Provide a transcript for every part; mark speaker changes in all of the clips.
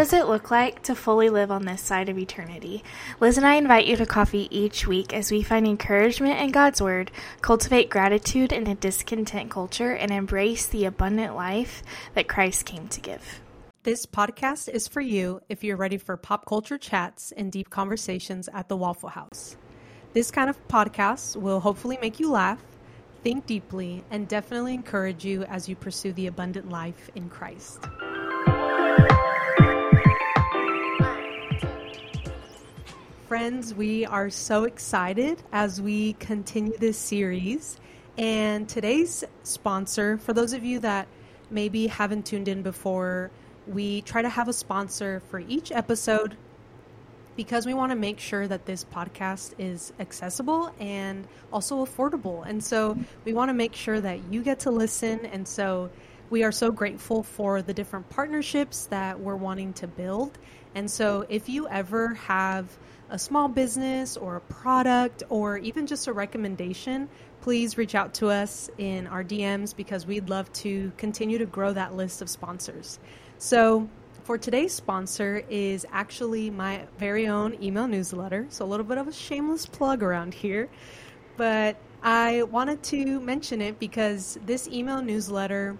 Speaker 1: does it look like to fully live on this side of eternity? Liz and I invite you to coffee each week as we find encouragement in God's Word, cultivate gratitude in a discontent culture, and embrace the abundant life that Christ came to give.
Speaker 2: This podcast is for you if you're ready for pop culture chats and deep conversations at the Waffle House. This kind of podcast will hopefully make you laugh, think deeply, and definitely encourage you as you pursue the abundant life in Christ. Friends, we are so excited as we continue this series. And today's sponsor, for those of you that maybe haven't tuned in before, we try to have a sponsor for each episode because we want to make sure that this podcast is accessible and also affordable. And so we want to make sure that you get to listen. And so we are so grateful for the different partnerships that we're wanting to build. And so if you ever have a small business or a product or even just a recommendation, please reach out to us in our DMs because we'd love to continue to grow that list of sponsors. So, for today's sponsor is actually my very own email newsletter. So, a little bit of a shameless plug around here. But I wanted to mention it because this email newsletter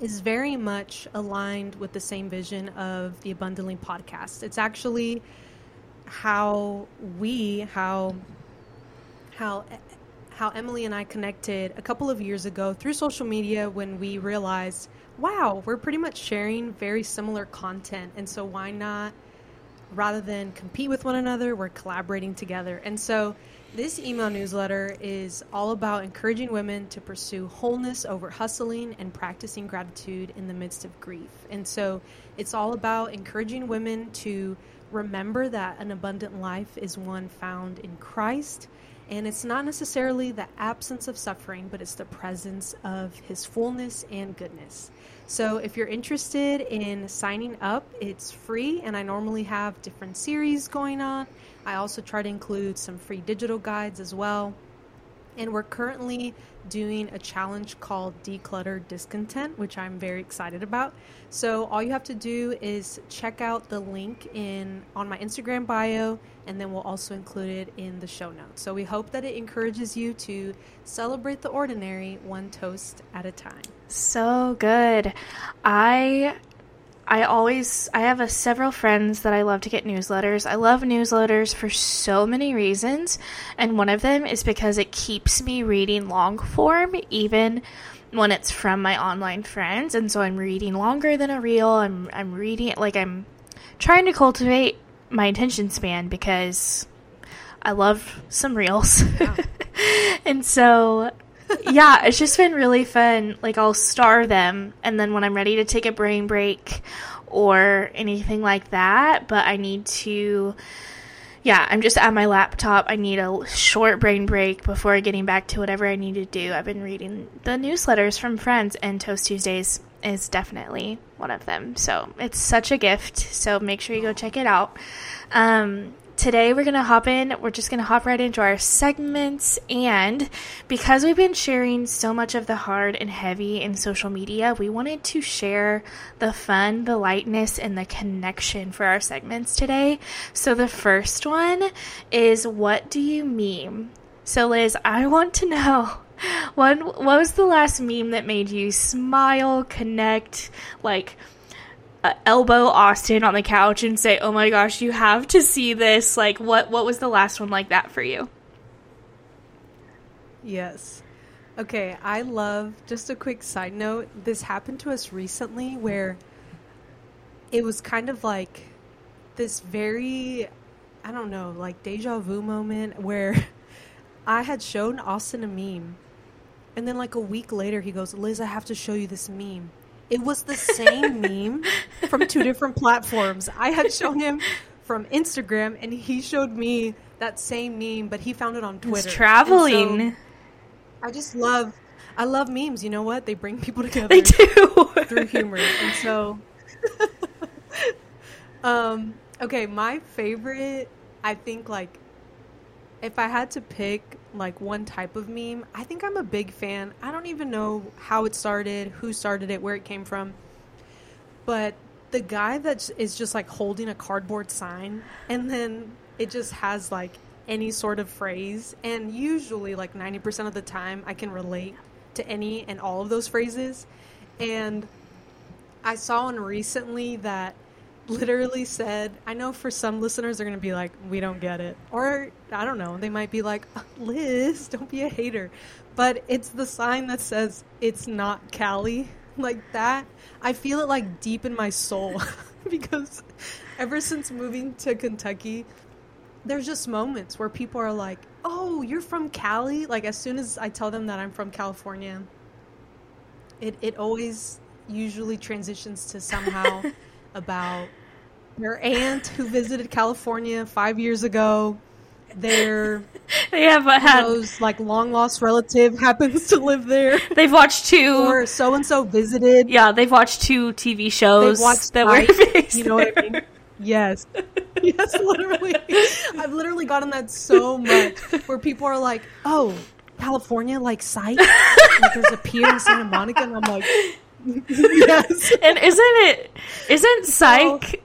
Speaker 2: is very much aligned with the same vision of the Abundantly podcast. It's actually how we, how, how, how Emilee and I connected a couple of years ago through social media when we realized wow, we're pretty much sharing very similar content. And so why not, rather than compete with one another, we're collaborating together. And so this email newsletter is all about encouraging women to pursue wholeness over hustling and practicing gratitude in the midst of grief. And so it's all about encouraging women to remember that an abundant life is one found in Christ and it's not necessarily the absence of suffering, but it's the presence of His fullness and goodness. So, if you're interested in signing up, it's free, and I normally have different series going on. I also try to include some free digital guides as well. And we're currently doing a challenge called Declutter Discontent, which I'm very excited about. So all you have to do is check out the link in on my Instagram bio, and then we'll also include it in the show notes. So we hope that it encourages you to celebrate the ordinary one toast at a time.
Speaker 1: So good. I I always I have a, several friends that I love to get newsletters. I love newsletters for so many reasons, and one of them is because it keeps me reading long form even when it's from my online friends, and so I'm reading longer than a reel. I'm I'm reading like I'm trying to cultivate my attention span because I love some reels. And so yeah, it's just been really fun. Like I'll star them and then when I'm ready to take a brain break or anything like that, but I need to yeah, I'm just at my laptop. I need a short brain break before getting back to whatever I need to do. I've been reading the newsletters from friends and Toast Tuesdays is definitely one of them. So it's such a gift. So make sure you go check it out. Um, today we're going to hop in. We're just going to hop right into our segments. And because we've been sharing so much of the hard and heavy in social media, we wanted to share the fun, the lightness, and the connection for our segments today. So the first one is What do you meme? So, Liz, I want to know. What, what was the last meme that made you smile, connect, like uh, elbow Austin on the couch and say, "Oh my gosh, you have to see this." Like what what was the last one like that for you?
Speaker 2: Yes. Okay, I love just a quick side note. This happened to us recently where it was kind of like this very I don't know, like deja vu moment where I had shown Austin a meme. And then like a week later he goes, "Liz, I have to show you this meme." It was the same meme from two different platforms. I had shown him from Instagram, and he showed me that same meme, but he found it on Twitter.
Speaker 1: It's traveling.
Speaker 2: So I just love, I love memes. You know what? They bring people together.
Speaker 1: They do
Speaker 2: through humor, and so. um. Okay, my favorite. I think like if I had to pick like one type of meme, I think I'm a big fan. I don't even know how it started, who started it, where it came from. But the guy that is just like holding a cardboard sign and then it just has like any sort of phrase and usually like 90% of the time I can relate to any and all of those phrases and I saw one recently that literally said, I know for some listeners they're going to be like, we don't get it. Or I don't know, they might be like, uh, Liz, don't be a hater. But it's the sign that says, it's not Cali. Like that. I feel it like deep in my soul because ever since moving to Kentucky, there's just moments where people are like, oh, you're from Cali? Like as soon as I tell them that I'm from California, it, it always usually transitions to somehow about their aunt who visited California five years ago. Their
Speaker 1: yeah, uh, but had
Speaker 2: those like long lost relative happens to live there.
Speaker 1: they've watched two.
Speaker 2: Or so and so visited.
Speaker 1: yeah, they've watched two TV shows
Speaker 2: They've watched
Speaker 1: that were
Speaker 2: You know what I mean? Yes. Yes, literally. I've literally gotten that so much where people are like, oh, California, like Psych? like there's a pier in Santa Monica? And I'm like, yes.
Speaker 1: And isn't it isn't Psych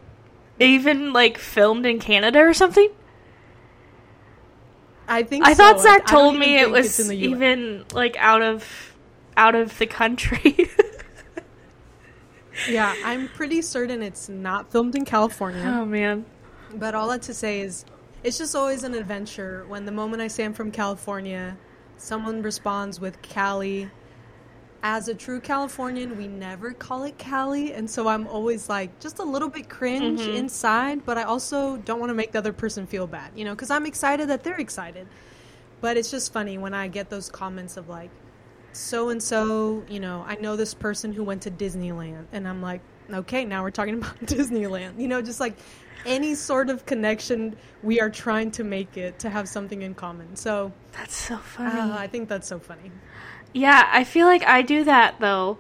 Speaker 1: even like filmed in Canada or something?
Speaker 2: I think
Speaker 1: I
Speaker 2: so.
Speaker 1: thought Zach
Speaker 2: I
Speaker 1: told me it was
Speaker 2: in the US.
Speaker 1: even like out of out of the country.
Speaker 2: Yeah, I'm pretty certain it's not filmed in California.
Speaker 1: oh man.
Speaker 2: But all that to say is, it's just always an adventure when the moment I say I'm from California, someone responds with Cali. As a true Californian, we never call it Cali, and so I'm always like just a little bit cringe
Speaker 1: Mhm.
Speaker 2: inside, but I also don't want to make the other person feel bad, you know, because I'm excited that they're excited. But it's just funny when I get those comments of like, so and so, you know, I know this person who went to Disneyland, and I'm like, okay, now we're talking about Disneyland, you know, just like any sort of connection we are trying to make it to have something in common. So
Speaker 1: That's so funny.
Speaker 2: uh, I think that's so funny.
Speaker 1: Yeah, I feel like I do that though.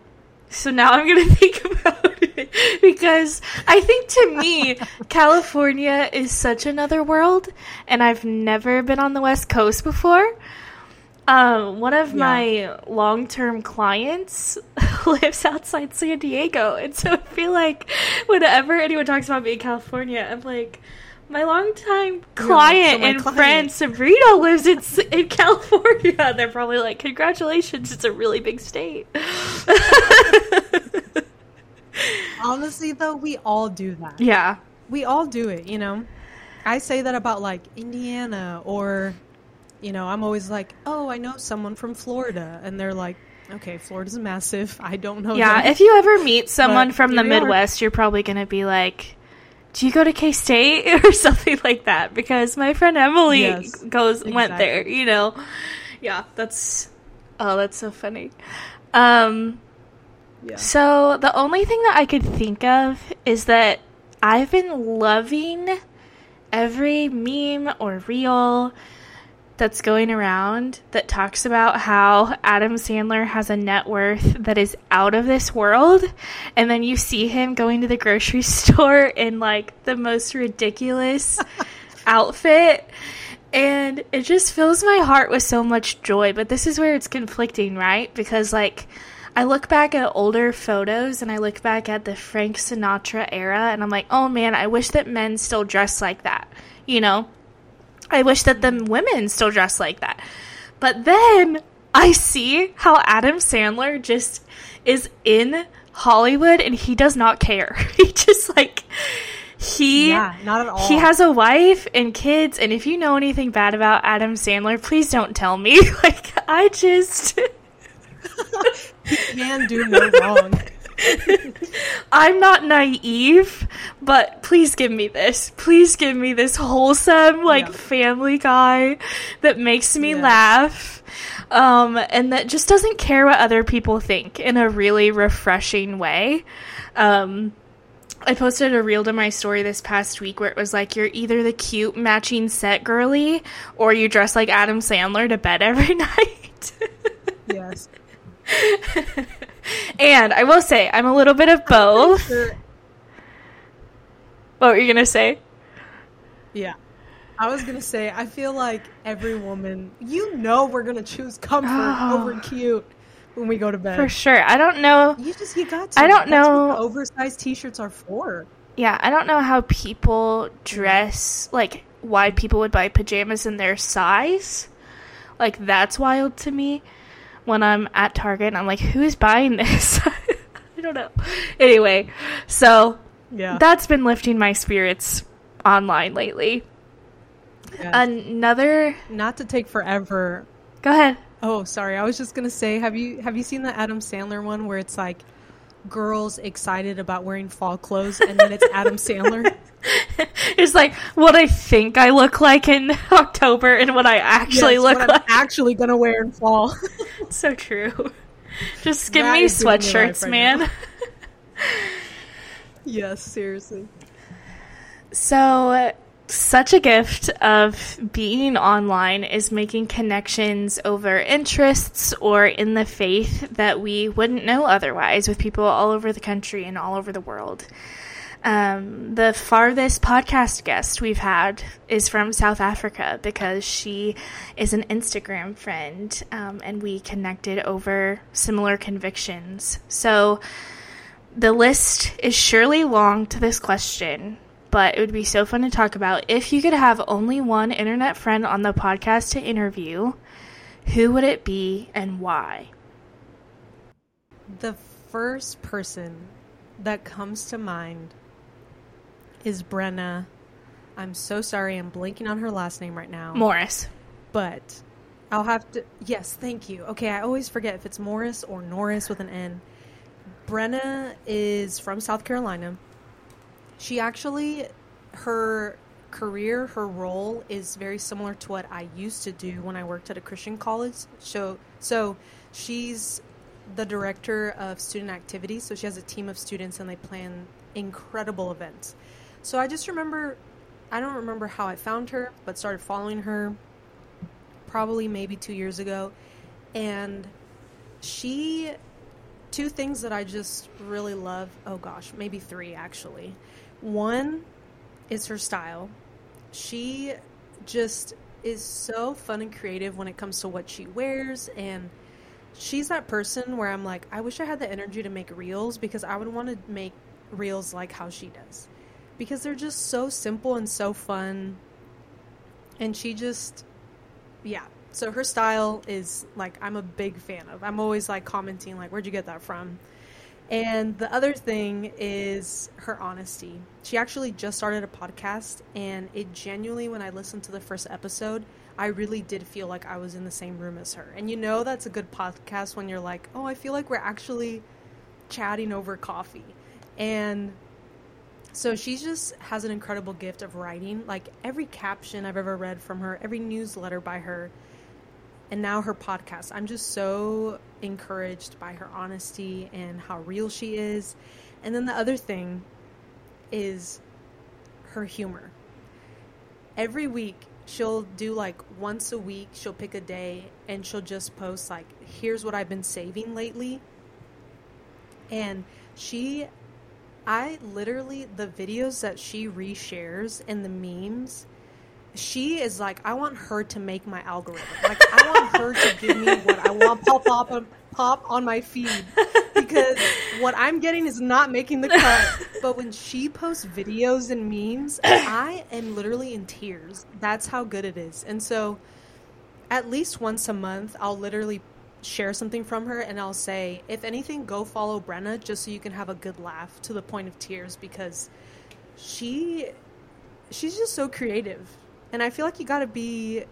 Speaker 1: So now I'm gonna think about it because I think to me, California is such another world, and I've never been on the West Coast before. Um, one of
Speaker 2: Yeah.
Speaker 1: my long-term clients lives outside San Diego, and so I feel like whenever anyone talks about me in California, I'm like, my longtime client and
Speaker 2: client."
Speaker 1: friend Sabrina lives in in California. They're probably like, congratulations, it's a really big state.
Speaker 2: Honestly, though, we all do that.
Speaker 1: yeah,
Speaker 2: We all do it, you know. I say that about like Indiana or you know, I'm always like, "Oh, I know someone from Florida." And they're like, "Okay, Florida's massive. I don't know."
Speaker 1: yeah.
Speaker 2: them."
Speaker 1: If you ever meet someone
Speaker 2: But
Speaker 1: from the
Speaker 2: we are.
Speaker 1: Midwest, you're probably gonna be like. Do you go to K State or something like that? Because my friend Emily
Speaker 2: Yes,
Speaker 1: goes went there. You know, yeah. That's oh, that's so funny. Um,
Speaker 2: yeah.
Speaker 1: So the only thing that I could think of is that I've been loving every meme or reel that's going around that talks about how Adam Sandler has a net worth that is out of this world and then you see him going to the grocery store in like the most ridiculous outfit and it just fills my heart with so much joy but this is where it's conflicting right because like I look back at older photos and I look back at the Frank Sinatra era and I'm like, oh man, I wish that men still dress like that. You know? I wish that the women still dress like that. But then I see how Adam Sandler just is in Hollywood and he does not care. he just like he
Speaker 2: Yeah, not at all.
Speaker 1: he has a wife and kids and if you know anything bad about Adam Sandler, please don't tell me. like I just he
Speaker 2: can do no wrong.
Speaker 1: I'm not naive, but please give me this. Please give me this wholesome, like,
Speaker 2: Yeah.
Speaker 1: family guy that makes me
Speaker 2: Yes.
Speaker 1: laugh. Um, and that just doesn't care what other people think in a really refreshing way. Um, I posted a reel to my story this past week where it was like, you're either the cute matching set girly or you dress like Adam Sandler to bed every night.
Speaker 2: yes.
Speaker 1: and I will say, I'm a little bit of both.
Speaker 2: Sure.
Speaker 1: What were you going to say?
Speaker 2: Yeah. I was gonna say, I feel like every woman, you know, we're gonna choose comfort
Speaker 1: Oh.
Speaker 2: over cute, when we go to bed.
Speaker 1: For sure. I don't know.
Speaker 2: You just you got to.
Speaker 1: I don't
Speaker 2: That's
Speaker 1: know-
Speaker 2: What oversized t-shirts are for.
Speaker 1: Yeah, I don't know how people dress, like, why people would buy pajamas in their size. Like, that's wild to me. When I'm at Target, and I'm like, who's buying this? I don't know. Anyway, so
Speaker 2: Yeah.
Speaker 1: that's been lifting my spirits online lately.
Speaker 2: Yes.
Speaker 1: Another.
Speaker 2: Not to take forever.
Speaker 1: Go ahead.
Speaker 2: Oh, sorry. I was just gonna say, have you have you seen the Adam Sandler one where it's like girls excited about wearing fall clothes, and then it's Adam Sandler?
Speaker 1: It's like what I think I look like in October and what I actually
Speaker 2: Yes,
Speaker 1: look
Speaker 2: what
Speaker 1: like.
Speaker 2: I'm actually gonna wear in fall.
Speaker 1: so true. Just give
Speaker 2: That
Speaker 1: me
Speaker 2: is giving me
Speaker 1: sweatshirts,
Speaker 2: right
Speaker 1: man.
Speaker 2: yes, seriously.
Speaker 1: So, such a gift of being online is making connections over interests or in the faith that we wouldn't know otherwise with people all over the country and all over the world. Um, the farthest podcast guest we've had is from South Africa because she is an Instagram friend um, and we connected over similar convictions. So, the list is surely long to this question, but it would be so fun to talk about. If you could have only one internet friend on the podcast to interview, who would it be and why?
Speaker 2: The first person that comes to mind is Brenna. I'm so sorry, I'm blanking on her last name right now.
Speaker 1: Morris.
Speaker 2: but I'll have to. Yes, thank you. Okay, I always forget if it's Morris or Norris with an N. Brenna is from South Carolina. She actually, her career, her role is very similar to what I used to do when I worked at a Christian college. So, so she's the director of student activities. So she has a team of students and they plan incredible events. So I just remember, I don't remember how I found her, but started following her probably maybe two years ago. And she, two things that I just really love. Oh gosh, maybe three actually. One is her style. She just is so fun and creative when it comes to what she wears. And she's that person where I'm like, I wish I had the energy to make reels because I would want to make reels like how she does. Because they're just so simple and so fun. And she just yeah so her style is like i'm a big fan of i'm always like commenting like where'd you get that from and the other thing is her honesty. She actually just started a podcast and it genuinely when i listened to the first episode i really did feel like i was in the same room as her. And you know that's a good podcast when you're like oh i feel like we're actually chatting over coffee. And so she just has an incredible gift of writing. Like every caption I've ever read from her, every newsletter by her, and now her podcast. I'm just so encouraged by her honesty and how real she is. And then the other thing is her humor. Every week she'll do like once a week, she'll pick a day and she'll just post like here's what I've been saving lately. And she I literally the videos that she reshares and the memes, she is like, I want her to make my algorithm. Like I want her to give me what I want pop pop pop on my feed. Because what I'm getting is not making the cut. But when she posts videos and memes, I am literally in tears. That's how good it is. And so at least once a month I'll literally share something from her and I'll say, if anything, go follow Brenna just so you can have a good laugh to the point of tears because she she's just so creative. And I feel like you gotta be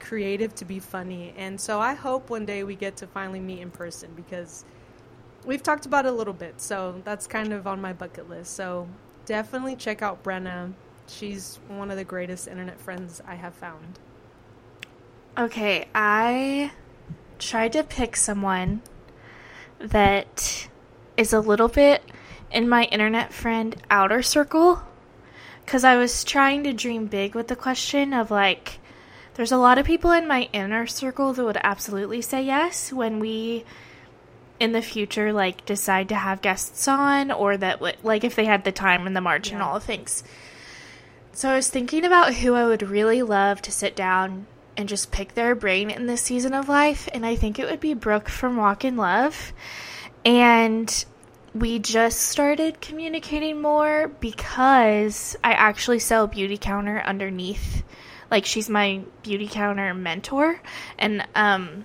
Speaker 2: creative to be funny. And so I hope one day we get to finally meet in person because we've talked about it a little bit. So that's kind of on my bucket list. So definitely check out Brenna. She's one of the greatest internet friends I have found.
Speaker 1: Okay, I tried to pick someone that is a little bit in my internet friend outer circle because I was trying to dream big with the question of like, there's a lot of people in my inner circle that would absolutely say yes when we in the future like decide to have guests on or that would like if they had the time and the march and all the things. So I was thinking about who I would really love to sit down and just pick their brain in this season of life. And I think it would be Brooke from Walk in Love. And we just started communicating more because I actually sell Beautycounter underneath. Like she's my Beautycounter mentor. And um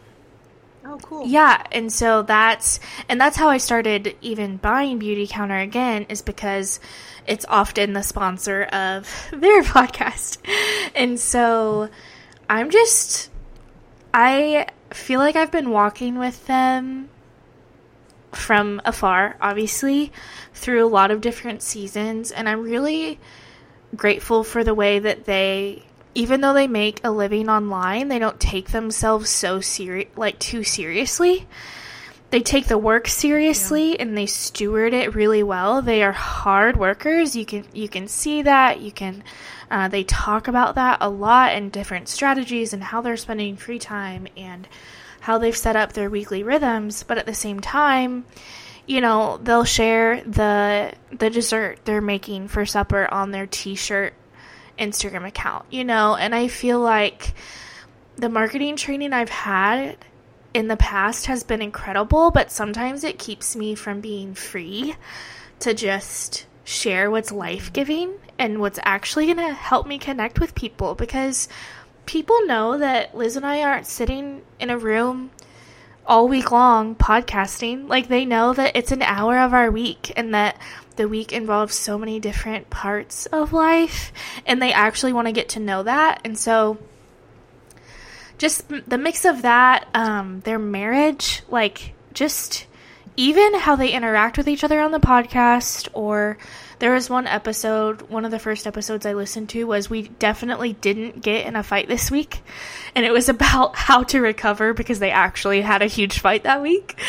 Speaker 2: Oh, cool.
Speaker 1: yeah, and so that's and that's how I started even buying Beautycounter again is because it's often the sponsor of their podcast. And so I'm just I feel like I've been walking with them from afar, obviously, through a lot of different seasons and I'm really grateful for the way that they even though they make a living online, they don't take themselves so serious, like too seriously. They take the work seriously and they steward it really well. They are hard workers. You can you can see that. You can uh, they talk about that a lot and different strategies and how they're spending free time and how they've set up their weekly rhythms. But at the same time, you know they'll share the the dessert they're making for supper on their t-shirt Instagram account, you know, and I feel like the marketing training I've had in the past has been incredible, but sometimes it keeps me from being free to just share what's life giving and what's actually going to help me connect with people because people know that Liz and I aren't sitting in a room all week long podcasting. Like they know that it's an hour of our week and that the week involves so many different parts of life and they actually want to get to know that. And so just the mix of that, um, their marriage, like just even how they interact with each other on the podcast or there was one episode one of the first episodes i listened to was we definitely didn't get in a fight this week. And it was about how to recover because they actually had a huge fight that week.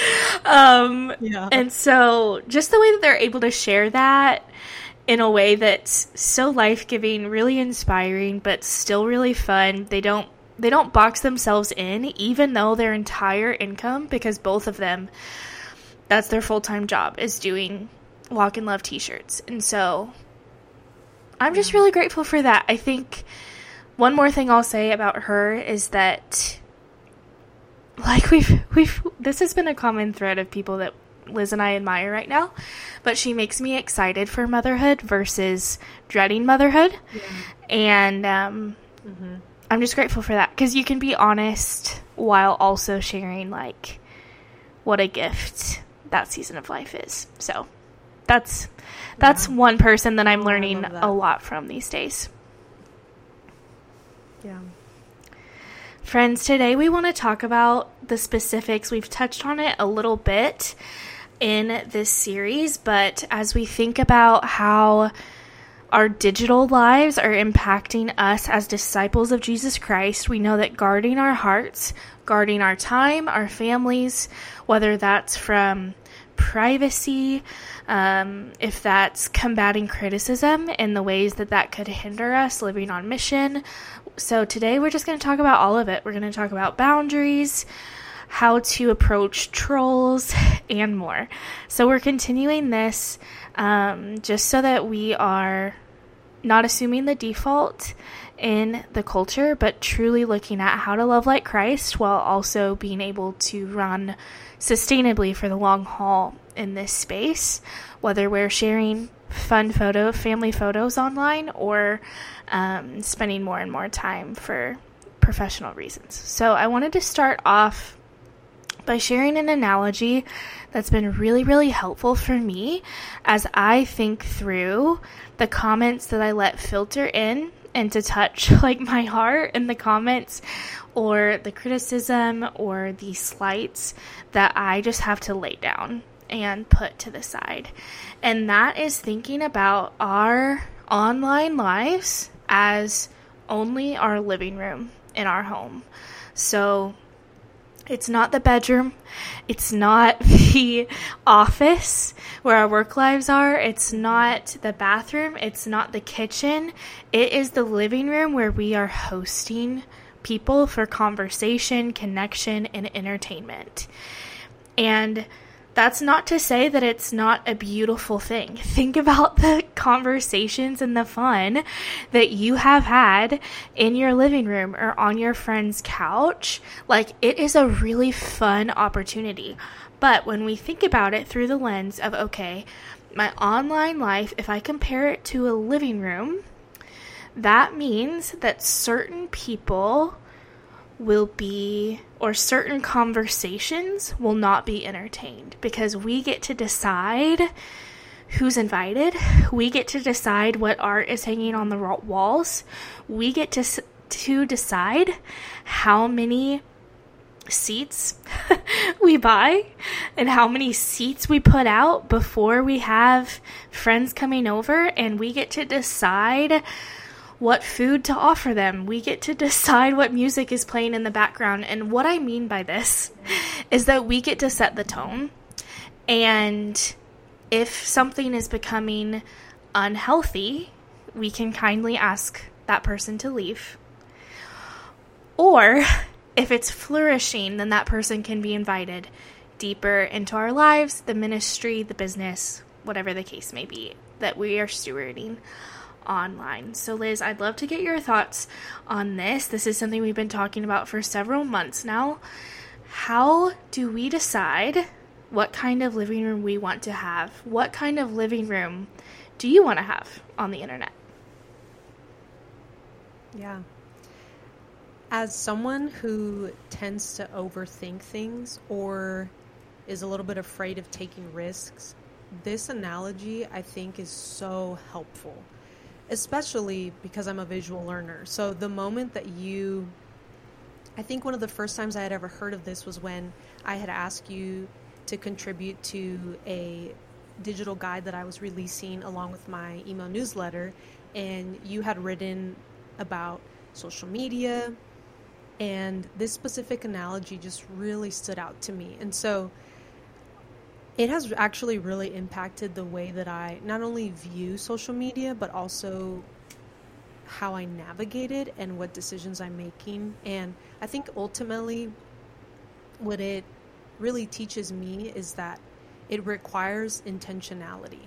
Speaker 1: Um,
Speaker 2: Yeah.
Speaker 1: and so just the way that they're able to share that in a way that's so life-giving really inspiring but still really fun. They don't they don't box themselves in even though their entire income because both of them that's their full-time job is doing walk in love t-shirts. And so i'm just really grateful for that. I think one more thing i'll say about her is that like we've we've this has been a common thread of people that liz and i admire right now but she makes me excited for motherhood versus dreading motherhood. And um, i'm just grateful for that. Because you can be honest while also sharing like what a gift that season of life is. So that's that's one person that I'm learning a lot from these days.
Speaker 2: Yeah.
Speaker 1: Friends, today we want to talk about the specifics. We've touched on it a little bit in this series, but as we think about how our digital lives are impacting us as disciples of Jesus Christ, we know that guarding our hearts, guarding our time, our families, whether that's from privacy, um, if that's combating criticism in the ways that that could hinder us living on mission. So today we're just going to talk about all of it. We're going to talk about boundaries, how to approach trolls, and more. So we're continuing this um, just so that we are not assuming the default in the culture, but truly looking at how to love like Christ while also being able to run sustainably for the long haul in this space, whether we're sharing fun photo family photos online or um, spending more and more time for professional reasons. So I wanted to start off by sharing an analogy that's been really, really helpful for me as I think through the comments that I let filter in and to touch like my heart in the comments or the criticism or the slights that I just have to lay down and put to the side. And that is thinking about our online lives as only our living room in our home. So it's not the bedroom. It's not the office where our work lives are. It's not the bathroom. It's not the kitchen. It is the living room where we are hosting people for conversation, connection, and entertainment. And that's not to say that it's not a beautiful thing. Think about the conversations and the fun that you have had in your living room or on your friend's couch. Like, it is a really fun opportunity. But when we think about it through the lens of, okay, my online life, if I compare it to a living room, that means that certain people will be, or certain conversations will not be entertained because we get to decide who's invited. We get to decide what art is hanging on the walls. We get to to decide how many seats we buy and how many seats we put out before we have friends coming over and we get to decide what food to offer them. We get to decide what music is playing in the background. And what I mean by this is that we get to set the tone. And if something is becoming unhealthy, we can kindly ask that person to leave. Or if it's flourishing, then that person can be invited deeper into our lives, the ministry, the business, whatever the case may be that we are stewarding online. So, Liz, I'd love to get your thoughts on this. This is something we've been talking about for several months now. How do we decide what kind of living room we want to have? What kind of living room do you want to have on the internet?
Speaker 2: Yeah. As someone who tends to overthink things or is a little bit afraid of taking risks, this analogy I think is so helpful especially because I'm a visual learner. So the moment that you, I think one of the first times I had ever heard of this was when I had asked you to contribute to a digital guide that I was releasing along with my email newsletter, and you had written about social media. And this specific analogy just really stood out to me. And so it has actually really impacted the way that I not only view social media, but also how I navigate it and what decisions I'm making. And I think ultimately, what it really teaches me is that it requires intentionality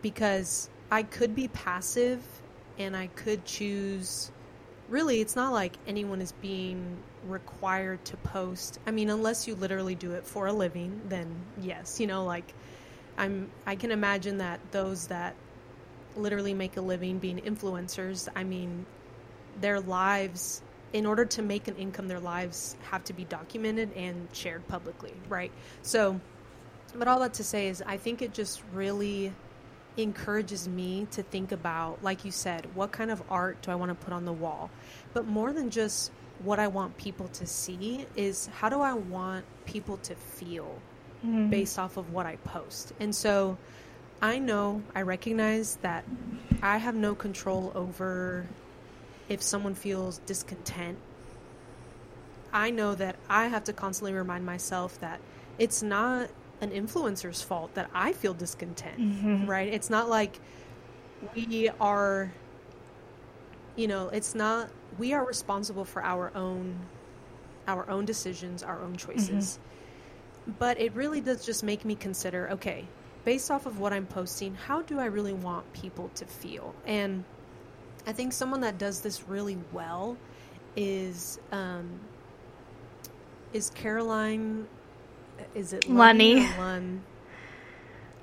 Speaker 2: because I could be passive and I could choose. Really, it's not like anyone is being required to post. I mean, unless you literally do it for a living, then yes, you know, like I'm I can imagine that those that literally make a living being influencers, I mean, their lives in order to make an income, their lives have to be documented and shared publicly, right? So, but all that to say is, I think it just really encourages me to think about, like you said, what kind of art do I want to put on the wall? But more than just what I want people to see is how do I want people to feel mm-hmm. based off of what I post. And so I know, I recognize that I have no control over if someone feels discontent. I know that I have to constantly remind myself that it's not an influencer's fault that I feel discontent, mm-hmm. right? It's not like we are, you know, it's not we are responsible for our own our own decisions, our own choices. Mm-hmm. But it really does just make me consider, okay, based off of what I'm posting, how do I really want people to feel? And I think someone that does this really well is um, is Caroline. Is it
Speaker 1: Lenny?
Speaker 2: Lun?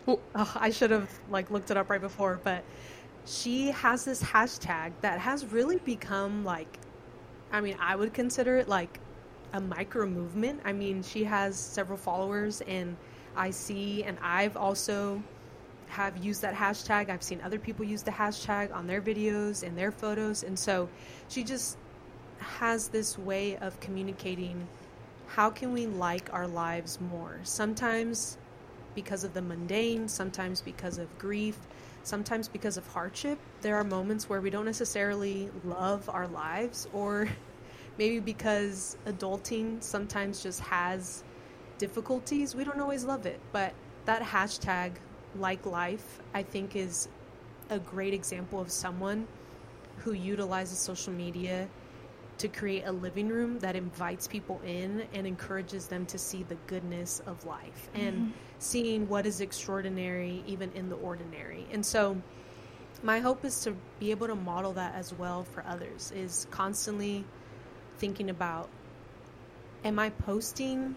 Speaker 2: Oh, I should have like looked it up right before, but she has this hashtag that has really become like I mean, I would consider it like a micro movement. I mean, she has several followers and I see and I've also have used that hashtag. I've seen other people use the hashtag on their videos and their photos and so she just has this way of communicating how can we like our lives more? Sometimes because of the mundane, sometimes because of grief, sometimes because of hardship, there are moments where we don't necessarily love our lives, or maybe because adulting sometimes just has difficulties, we don't always love it. But that hashtag, like life, I think is a great example of someone who utilizes social media to create a living room that invites people in and encourages them to see the goodness of life. Mm-hmm. And seeing what is extraordinary even in the ordinary. And so my hope is to be able to model that as well for others is constantly thinking about am I posting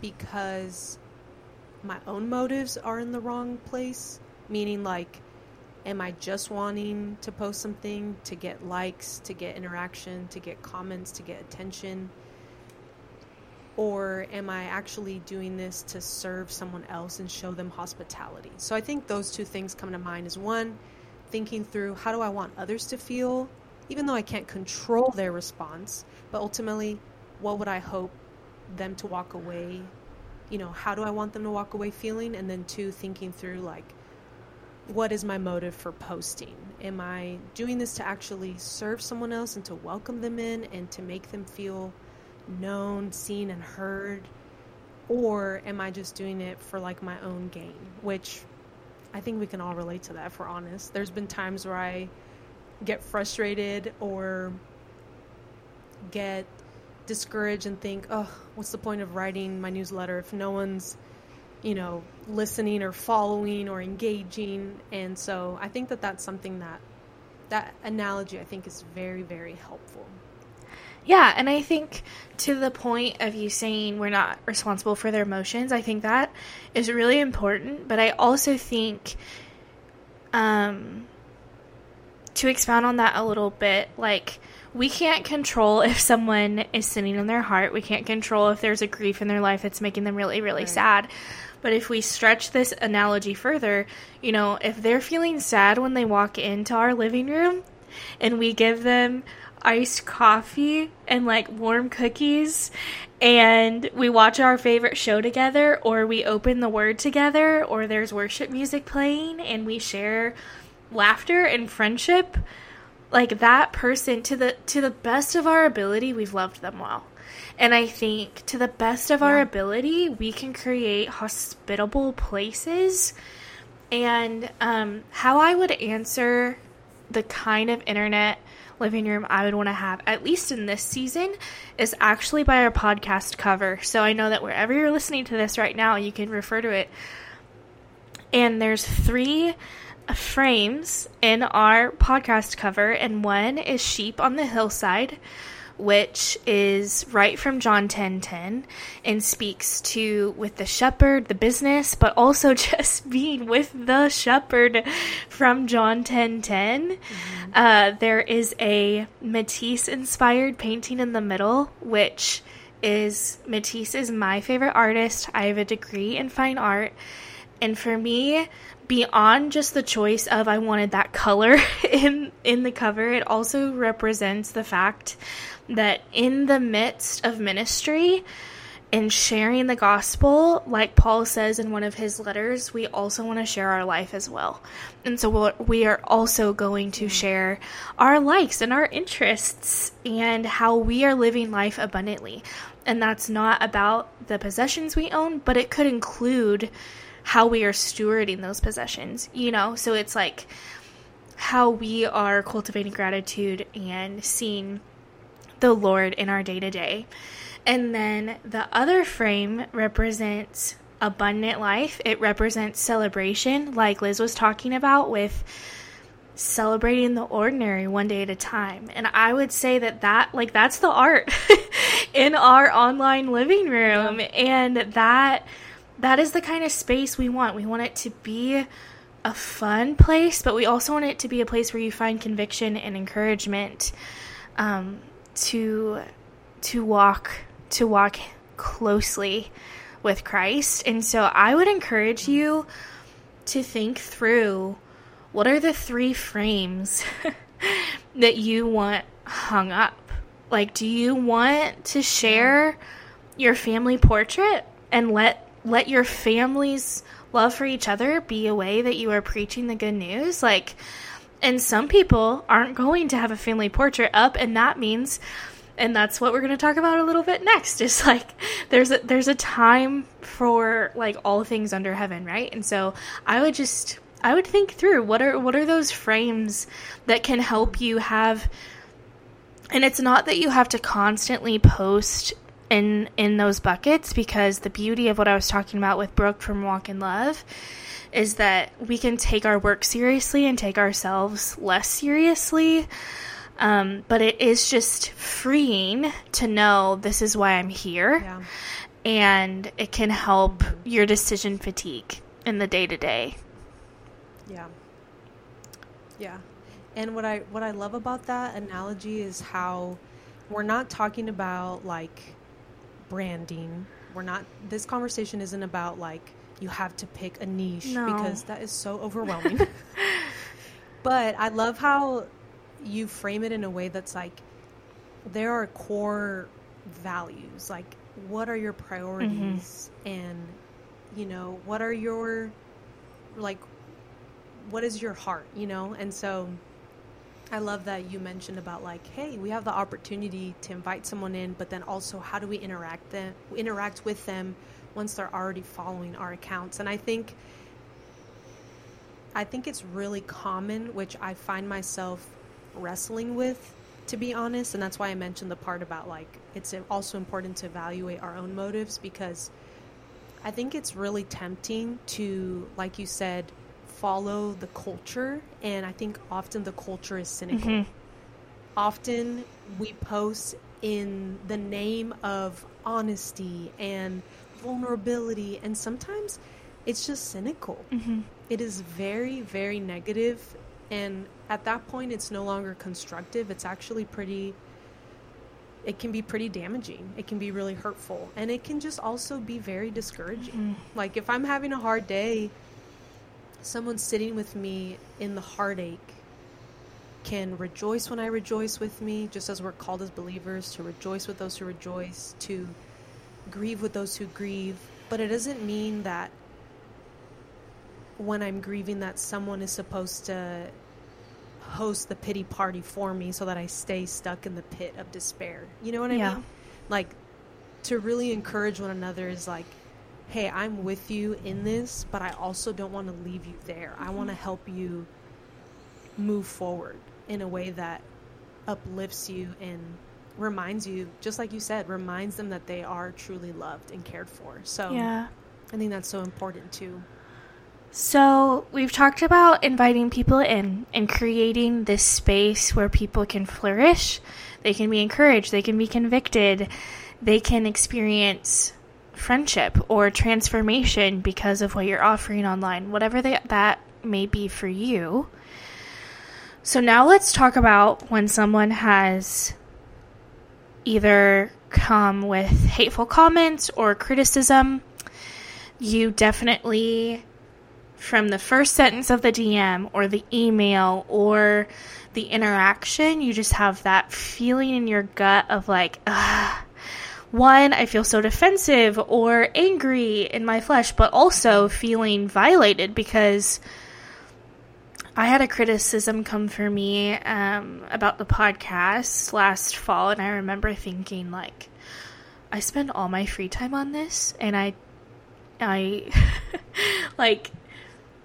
Speaker 2: because my own motives are in the wrong place? Meaning, like, am I just wanting to post something to get likes, to get interaction, to get comments, to get attention? Or am I actually doing this to serve someone else and show them hospitality? So I think those two things come to mind is one, thinking through how do I want others to feel, even though I can't control their response, but ultimately, what would I hope them to walk away? You know, how do I want them to walk away feeling? And then two, thinking through like, what is my motive for posting? Am I doing this to actually serve someone else and to welcome them in and to make them feel known, seen, and heard? Or am I just doing it for like my own gain? Which I think we can all relate to that if we're honest. There's been times where I get frustrated or get discouraged and think, oh, what's the point of writing my newsletter if no one's, you know, listening or following or engaging? And so I think that that's something that that analogy I think is very, very helpful.
Speaker 1: Yeah, and I think to the point of you saying we're not responsible for their emotions, I think that is really important. But I also think, um, to expound on that a little bit, like we can't control if someone is sitting in their heart. We can't control if there's a grief in their life that's making them really, really right. sad. But if we stretch this analogy further, you know, if they're feeling sad when they walk into our living room and we give them iced coffee and like warm cookies and we watch our favorite show together or we open the word together or there's worship music playing and we share laughter and friendship like that person to the to the best of our ability we've loved them well and i think to the best of yeah. our ability we can create hospitable places and um, how i would answer the kind of internet living room I would want to have, at least in this season, is actually by our podcast cover. So I know that wherever you're listening to this right now, you can refer to it. And there's three frames in our podcast cover, and one is Sheep on the Hillside which is right from John 10:10 10, 10, and speaks to with the shepherd, the business, but also just being with the shepherd from John 10:10. 10, mm-hmm. uh, there is a Matisse inspired painting in the middle, which is Matisse is my favorite artist. I have a degree in fine art, and for me, beyond just the choice of I wanted that color in in the cover, it also represents the fact that in the midst of ministry and sharing the gospel, like Paul says in one of his letters, we also want to share our life as well. And so we are also going to mm-hmm. share our likes and our interests and how we are living life abundantly. And that's not about the possessions we own, but it could include how we are stewarding those possessions, you know? So it's like how we are cultivating gratitude and seeing the Lord in our day to day. And then the other frame represents abundant life, it represents celebration, like Liz was talking about with celebrating the ordinary one day at a time. And I would say that that like that's the art in our online living room yeah. and that that is the kind of space we want. We want it to be a fun place, but we also want it to be a place where you find conviction and encouragement. Um, to to walk to walk closely with Christ. And so I would encourage you to think through what are the three frames that you want hung up? Like do you want to share your family portrait and let let your family's love for each other be a way that you are preaching the good news? Like and some people aren't going to have a family portrait up, and that means and that's what we're going to talk about a little bit next is like there's a there's a time for like all things under heaven right? And so i would just i would think through what are what are those frames that can help you have and it's not that you have to constantly post in in those buckets because the beauty of what I was talking about with Brooke from Walk in Love is that we can take our work seriously and take ourselves less seriously. Um, but it is just freeing to know this is why I'm here.
Speaker 2: Yeah.
Speaker 1: And it can help your decision fatigue in the day to day.
Speaker 2: Yeah. Yeah. And what I what I love about that analogy is how we're not talking about like branding. We're not this conversation isn't about like you have to pick a niche
Speaker 1: No.
Speaker 2: because that is so overwhelming. but I love how you frame it in a way that's like there are core values. Like what are your priorities mm-hmm. and you know, what are your like what is your heart, you know? And so I love that you mentioned about like, hey, we have the opportunity to invite someone in, but then also how do we interact them interact with them once they're already following our accounts? And I think I think it's really common, which I find myself wrestling with, to be honest. And that's why I mentioned the part about like it's also important to evaluate our own motives because I think it's really tempting to, like you said, follow the culture. And I think often the culture is cynical.
Speaker 1: Mhm.
Speaker 2: Often we post in the name of honesty and vulnerability. And sometimes it's just cynical.
Speaker 1: Mhm.
Speaker 2: It is very, very negative, And at that point, it's no longer constructive. It's actually pretty it can be pretty damaging. It can be really hurtful. And it can just also be very discouraging. Like if I'm having a hard day, someone sitting with me in the heartache can rejoice when I rejoice with me, just as we're called as believers to rejoice with those who rejoice, to grieve with those who grieve. But it doesn't mean that when I'm grieving that someone is supposed to host the pity party for me so that I stay stuck in the pit of despair. You know what I
Speaker 1: Yeah.
Speaker 2: mean? Like to really encourage one another is like, hey, I'm with you in this, but I also don't want to leave you there. I want to mm-hmm. help you move forward in a way that uplifts you and reminds you, just like you said, reminds them that they are truly loved and cared for. So
Speaker 1: Yeah.
Speaker 2: I think that's so important too.
Speaker 1: So, we've talked about inviting people in and creating this space where people can flourish, they can be encouraged, they can be convicted, they can experience friendship or transformation because of what you're offering online, whatever they, that may be for you. So, now let's talk about when someone has either come with hateful comments or criticism. You definitely from the first sentence of the DM or the email or the interaction, you just have that feeling in your gut of like, ah, one, I feel so defensive or angry in my flesh, but also feeling violated because I had a criticism come for me um, about the podcast last fall, and I remember thinking like, I spend all my free time on this, and I, I, like,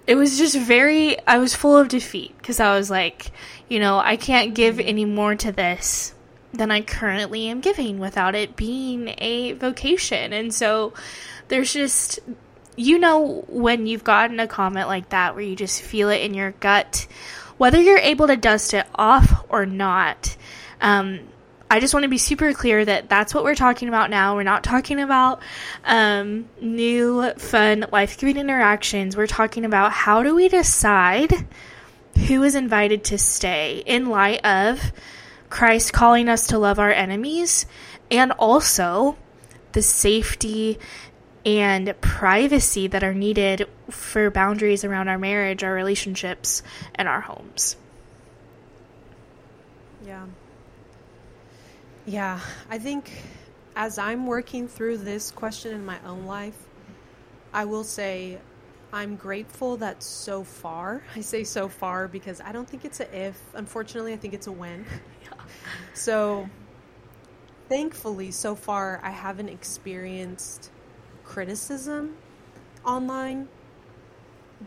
Speaker 1: it was just very i was full of defeat because i was like you know i can't give any more to this than i currently am giving without it being a vocation. And so there's just you know when you've gotten a comment like that where you just feel it in your gut whether you're able to dust it off or not um, I just want to be super clear that that's what we're talking about now. We're not talking about um, new, fun, life giving interactions. We're talking about how do we decide who is invited to stay in light of Christ calling us to love our enemies and also the safety and privacy that are needed for boundaries around our marriage, our relationships, and our homes.
Speaker 2: Yeah. Yeah, I think as I'm working through this question in my own life, I will say I'm grateful that so far, I say so far because I don't think it's a if. Unfortunately, I think it's a when. So, thankfully, so far, I haven't experienced criticism online.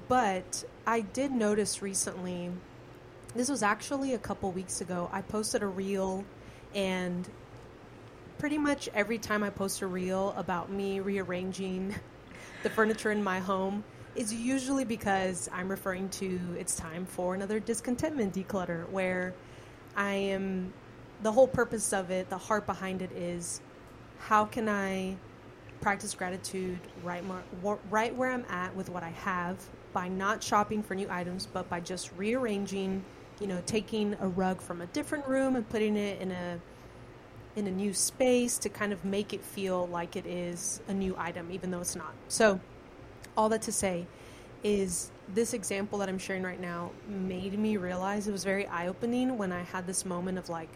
Speaker 2: But I did notice recently, this was actually a couple weeks ago, I posted a reel and pretty much every time I post a reel about me rearranging the furniture in my home is usually because I'm referring to it's time for another discontentment declutter where I am the whole purpose of it, the heart behind it is how can I practice gratitude right more, right where I'm at with what I have by not shopping for new items but by just rearranging, you know, taking a rug from a different room and putting it in a in a new space to kind of make it feel like it is a new item even though it's not. So all that to say is this example that I'm sharing right now made me realize it was very eye opening when I had this moment of like,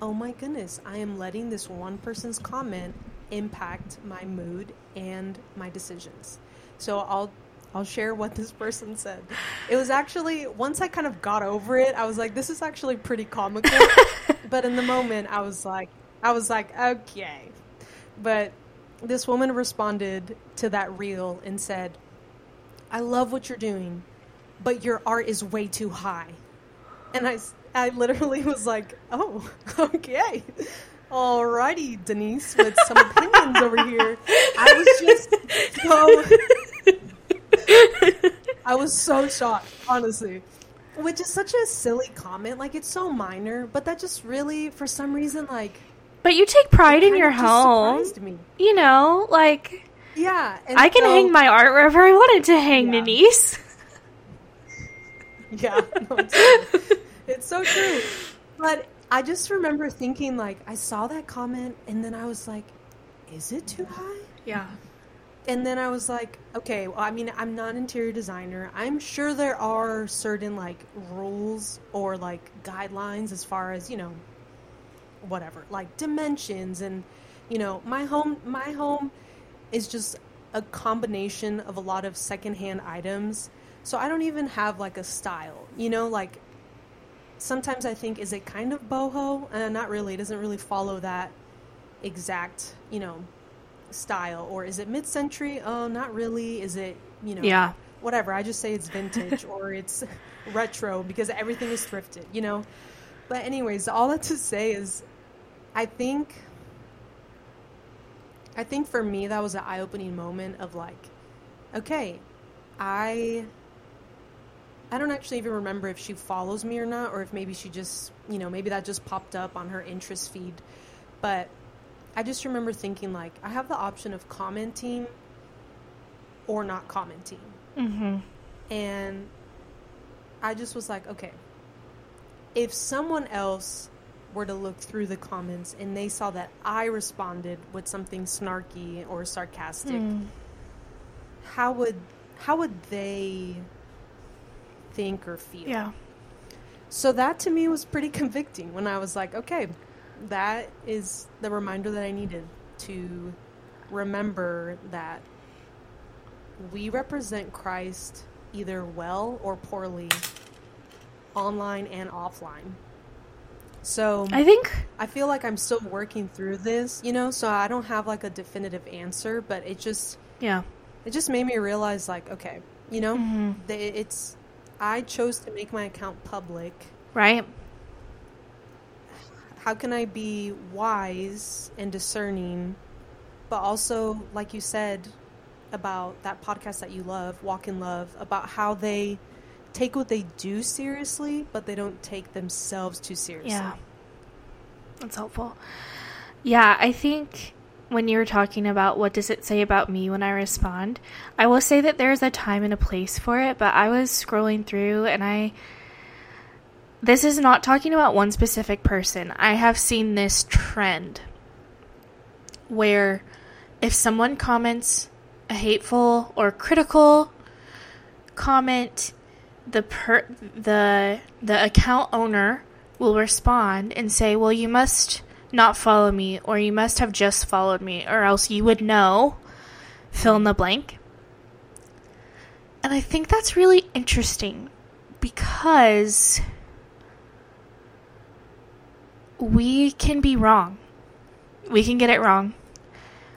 Speaker 2: oh my goodness, I am letting this one person's comment impact my mood and my decisions. So I'll I'll share what this person said. It was actually once I kind of got over it, I was like, this is actually pretty comical. but in the moment, I was like, I was like, okay. But this woman responded to that reel and said, I love what you're doing, but your art is way too high. And I, I literally was like, oh, okay. Alrighty, Denise, with some opinions over here. I was just so. I was so shocked, honestly. Which is such a silly comment. Like, it's so minor, but that just really, for some reason, like,
Speaker 1: but you take pride in your home. You know, like
Speaker 2: yeah,
Speaker 1: I can so, hang my art wherever I wanted to hang, yeah. Denise.
Speaker 2: yeah, no, it's, it's so true. But I just remember thinking, like, I saw that comment, and then I was like, "Is it too high?"
Speaker 1: Yeah.
Speaker 2: And then I was like, okay, well, I mean, I'm not an interior designer. I'm sure there are certain like rules or like guidelines as far as, you know, whatever, like dimensions and you know, my home my home is just a combination of a lot of secondhand items. So I don't even have like a style. You know, like sometimes I think is it kind of boho? Uh, not really. It doesn't really follow that exact, you know, style or is it mid-century? Oh, not really. Is it, you know,
Speaker 1: yeah.
Speaker 2: whatever. I just say it's vintage or it's retro because everything is thrifted, you know. But anyways, all that to say is I think I think for me that was an eye-opening moment of like okay, I I don't actually even remember if she follows me or not or if maybe she just, you know, maybe that just popped up on her interest feed. But I just remember thinking like I have the option of commenting or not commenting.
Speaker 1: hmm
Speaker 2: And I just was like, okay, if someone else were to look through the comments and they saw that I responded with something snarky or sarcastic, mm. how would how would they think or feel?
Speaker 1: Yeah.
Speaker 2: So that to me was pretty convicting when I was like, okay, that is the reminder that I needed to remember that we represent Christ either well or poorly online and offline. So
Speaker 1: I think
Speaker 2: I feel like I'm still working through this, you know, so I don't have like a definitive answer, but it just
Speaker 1: yeah.
Speaker 2: It just made me realize like, okay, you know, mm-hmm. it's I chose to make my account public.
Speaker 1: Right.
Speaker 2: How can I be wise and discerning but also like you said about that podcast that you love, Walk in Love, about how they take what they do seriously, but they don't take themselves too seriously.
Speaker 1: Yeah. That's helpful. Yeah, I think when you were talking about what does it say about me when I respond, I will say that there's a time and a place for it, but I was scrolling through and I this is not talking about one specific person. I have seen this trend where if someone comments a hateful or critical comment the per the the account owner will respond and say, "Well, you must not follow me or you must have just followed me or else you would know fill in the blank." And I think that's really interesting because we can be wrong. We can get it wrong.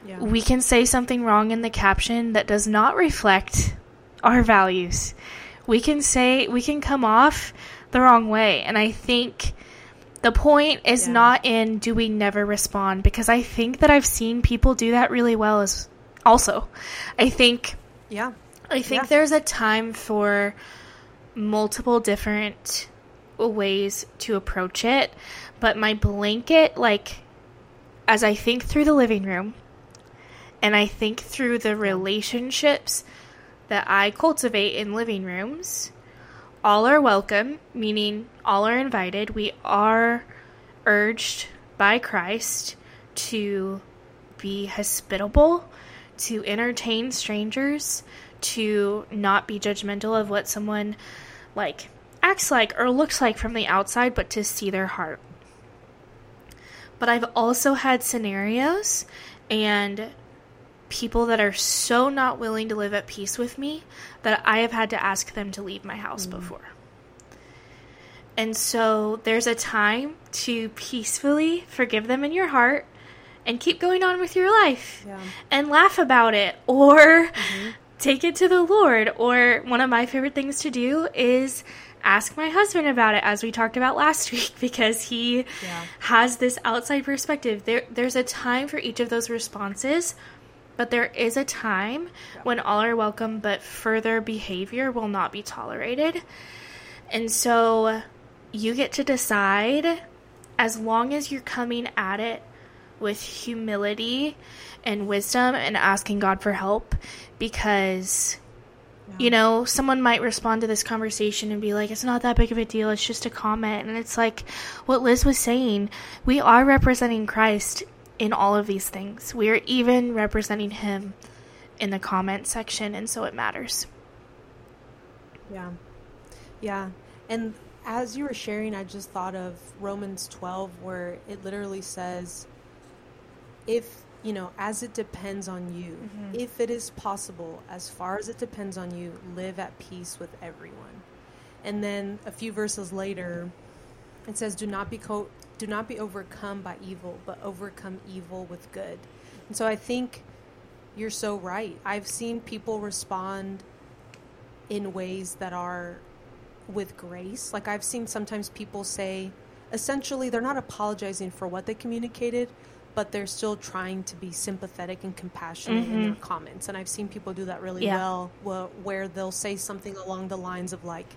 Speaker 1: Yeah. We can say something wrong in the caption that does not reflect our values we can say we can come off the wrong way and i think The point is
Speaker 2: Yeah.
Speaker 1: not in do we never respond because I think that I've seen people do that really well as also. I think
Speaker 2: Yeah.
Speaker 1: I think
Speaker 2: Yeah.
Speaker 1: there's a time for multiple different ways to approach it, but my blanket, like, as I think through the living room and I think through the relationships that I cultivate in living rooms, all are welcome, meaning all are invited. We are urged by Christ to be hospitable, to entertain strangers, to not be judgmental of what someone like acts like or looks like from the outside, but to see their heart. But I've also had scenarios and people that are so not willing to live at peace with me that I have had to ask them to leave my house mm. before. And so there's a time to peacefully forgive them in your heart and keep going on with your life
Speaker 2: Yeah.
Speaker 1: and laugh about it or mm-hmm. take it to the Lord. Or one of my favorite things to do is ask my husband about it, as we talked about last week, because he
Speaker 2: Yeah.
Speaker 1: has this outside perspective. There, there's a time for each of those responses, but there is a time when all are welcome, but further behavior will not be tolerated. And so you get to decide as long as you're coming at it with humility and wisdom and asking God for help because you know someone might respond to this conversation and be like it's not that big of a deal it's just a comment. And it's like what Liz was saying we are representing Christ in all of these things we are even representing him in the comment section and so it matters
Speaker 2: Yeah. Yeah. And as you were sharing, I just thought of Romans 12, where it literally says, if, you know, as it depends on you, mm-hmm. if it is possible, as far as it depends on you, live at peace with everyone. And then a few verses later, it says, do not be co- do not be overcome by evil, but overcome evil with good. And so I think you're so right. I've seen people respond in ways that are with grace. Like I've seen sometimes people say, essentially, they're not apologizing for what they communicated, but they're still trying to be sympathetic and compassionate in their mm-hmm. comments. And I've seen people do that really
Speaker 1: Yeah.
Speaker 2: well, where they'll say something along the lines of like,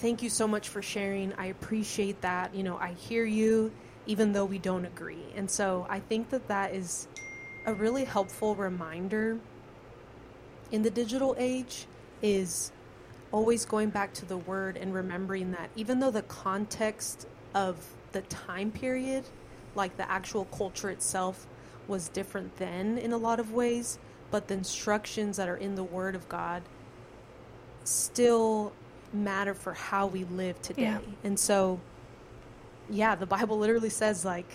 Speaker 2: "Thank you so much for sharing. I appreciate that. You know, I hear you, even though we don't agree." And so I think that that is a really helpful reminder in the digital age is always going back to the word and remembering that even though the context of the time period, like the actual culture itself, was different then in a lot of ways, but the instructions that are in the word of God still matter for how we live today.
Speaker 1: Yeah.
Speaker 2: And so, yeah, the Bible literally says, like,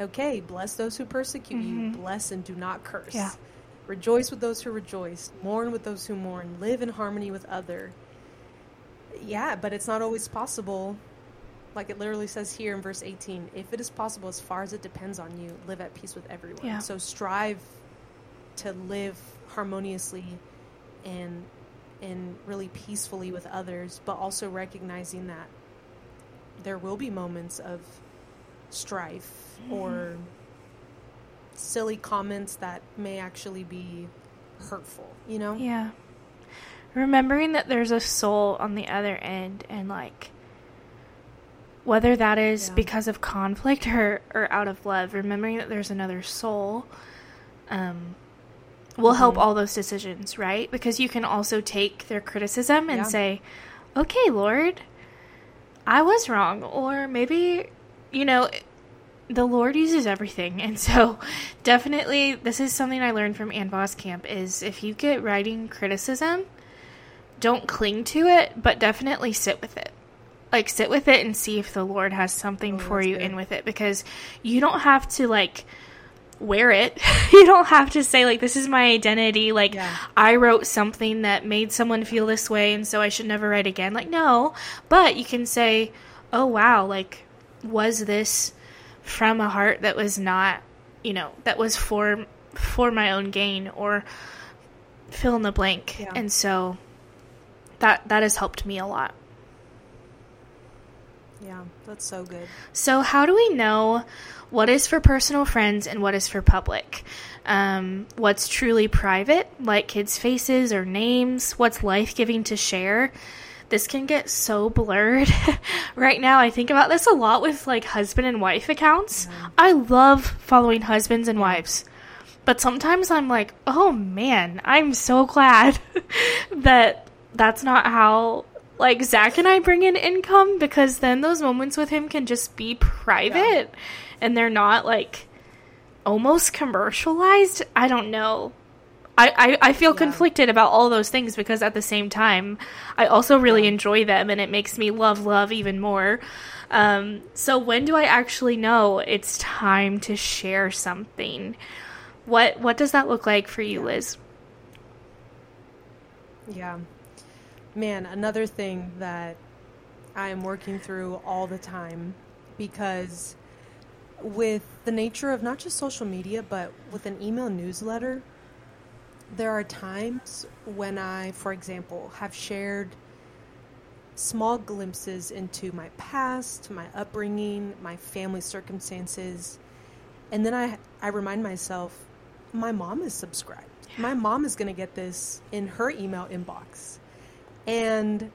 Speaker 2: okay, bless those who persecute you, mm-hmm. bless and do not curse.
Speaker 1: Yeah.
Speaker 2: Rejoice with those who rejoice, mourn with those who mourn, live in harmony with other. Yeah, but it's not always possible. Like it literally says here in verse 18, if it is possible, as far as it depends on you, live at peace with everyone.
Speaker 1: Yeah.
Speaker 2: So strive to live harmoniously and and really peacefully with others, but also recognizing that there will be moments of strife or silly comments that may actually be hurtful, you know?
Speaker 1: Yeah. Remembering that there's a soul on the other end and like whether that is
Speaker 2: Yeah.
Speaker 1: because of conflict or, or out of love, remembering that there's another soul um will help
Speaker 2: Mhm.
Speaker 1: all those decisions, right? Because you can also take their criticism and
Speaker 2: Yeah.
Speaker 1: say, "Okay, Lord, I was wrong." Or maybe, you know, the Lord uses everything. And so definitely this is something I learned from Ann Camp is if you get writing criticism, don't cling to it, but definitely sit with it. Like sit with it and see if the Lord has something
Speaker 2: Oh,
Speaker 1: for you
Speaker 2: good.
Speaker 1: in with it because you don't have to like wear it. you don't have to say like this is my identity like
Speaker 2: Yeah.
Speaker 1: I wrote something that made someone feel this way and so I should never write again. Like no, but you can say, "Oh wow, like was this from a heart that was not, you know, that was for for my own gain or fill in the blank."
Speaker 2: Yeah.
Speaker 1: And so that that has helped me a lot.
Speaker 2: Yeah, that's so good.
Speaker 1: So, how do we know what is for personal friends and what is for public? Um, what's truly private, like kids' faces or names? What's life giving to share? This can get so blurred right now. I think about this a lot with like husband and wife accounts.
Speaker 2: Yeah.
Speaker 1: I love following husbands and wives, but sometimes I'm like, oh man, I'm so glad that that's not how like Zach and I bring in income because then those moments with him can just be private and they're not like almost commercialized. I don't know. I, I, I feel
Speaker 2: Yeah.
Speaker 1: conflicted about all those things because at the same time I also really enjoy them and it makes me love love even more. Um, so when do I actually know it's time to share something? What what does that look like for you, Liz?
Speaker 2: Yeah. Man, another thing that I am working through all the time because with the nature of not just social media, but with an email newsletter, there are times when I, for example, have shared small glimpses into my past, my upbringing, my family circumstances, and then I I remind myself, my mom is subscribed. My mom is going to get this in her email inbox. And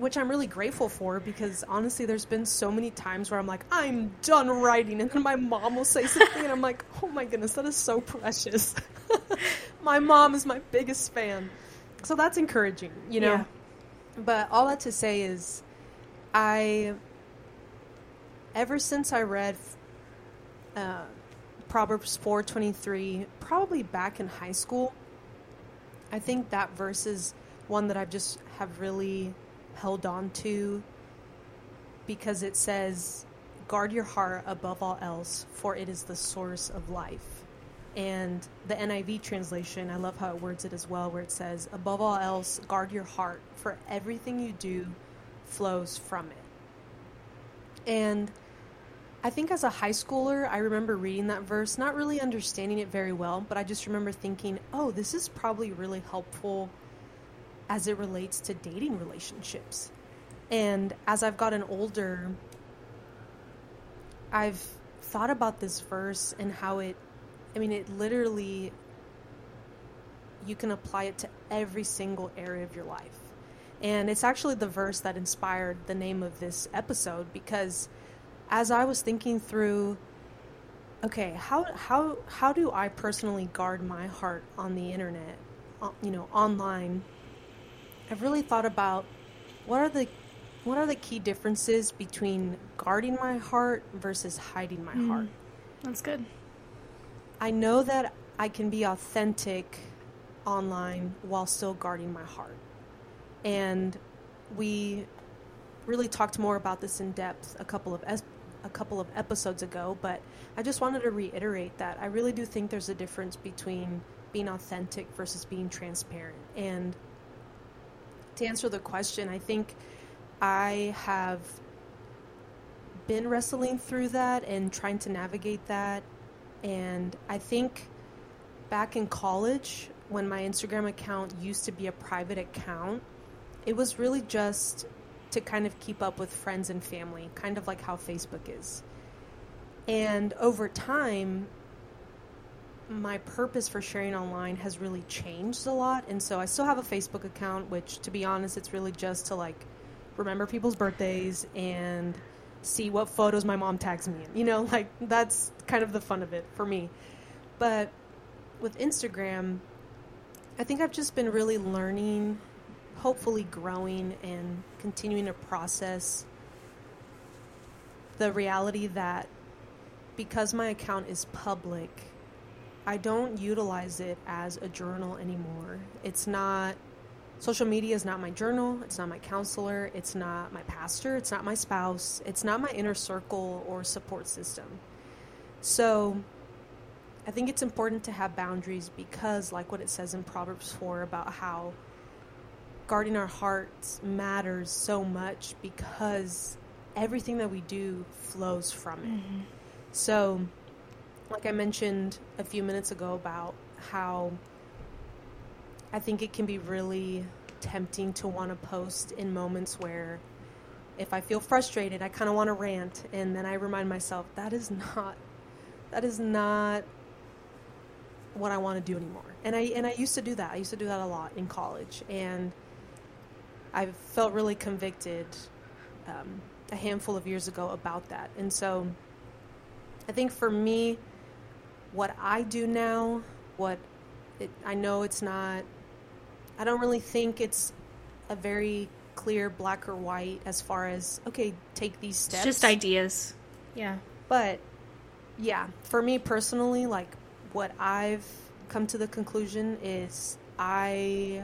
Speaker 2: which I'm really grateful for because honestly, there's been so many times where I'm like, I'm done writing, and then my mom will say something, and I'm like, oh my goodness, that is so precious. my mom is my biggest fan. So that's encouraging, you know?
Speaker 1: Yeah.
Speaker 2: But all that to say is, I, ever since I read uh, Proverbs 4:23, probably back in high school, I think that verse is one that I've just have really held on to because it says, "Guard your heart above all else, for it is the source of life." And the NIV translation, I love how it words it as well, where it says, "Above all else, guard your heart, for everything you do flows from it." And I think as a high schooler, I remember reading that verse, not really understanding it very well, but I just remember thinking, oh, this is probably really helpful as it relates to dating relationships. And as I've gotten older, I've thought about this verse and how it, I mean, it literally, you can apply it to every single area of your life. And it's actually the verse that inspired the name of this episode because as I was thinking through, okay, how how how do I personally guard my heart on the internet, uh, you know, online? I've really thought about what are the what are the key differences between guarding my heart versus hiding my
Speaker 1: Mm.
Speaker 2: heart.
Speaker 1: That's good.
Speaker 2: I know that I can be authentic online while still guarding my heart. And we really talked more about this in depth a couple of es- a couple of episodes ago, but I just wanted to reiterate that I really do think there's a difference between being authentic versus being transparent. And to answer the question, I think I have been wrestling through that and trying to navigate that. And I think back in college, when my Instagram account used to be a private account, it was really just to kind of keep up with friends and family, kind of like how Facebook is. And over time, my purpose for sharing online has really changed a lot. And so I still have a Facebook account, which, to be honest, it's really just to like remember people's birthdays and see what photos my mom tags me in. You know, like that's kind of the fun of it for me. But with Instagram, I think I've just been really learning, hopefully growing and continuing to process the reality that because my account is public, I don't utilize it as a journal anymore. It's not social media is not my journal, it's not my counselor, it's not my pastor, it's not my spouse, it's not my inner circle or support system. So, I think it's important to have boundaries because like what it says in Proverbs 4 about how guarding our hearts matters so much because everything that we do flows from it. Mm-hmm. So, like I mentioned a few minutes ago about how I think it can be really tempting to want to post in moments where if I feel frustrated, I kind of want to rant, and then I remind myself that is not that is not what I want to do anymore. And I and I used to do that. I used to do that a lot in college, and I felt really convicted um, a handful of years ago about that. And so, I think for me, what I do now, what it, I know it's not. I don't really think it's a very clear black or white as far as okay, take these steps.
Speaker 1: It's just ideas. Yeah.
Speaker 2: But yeah, for me personally, like what I've come to the conclusion is I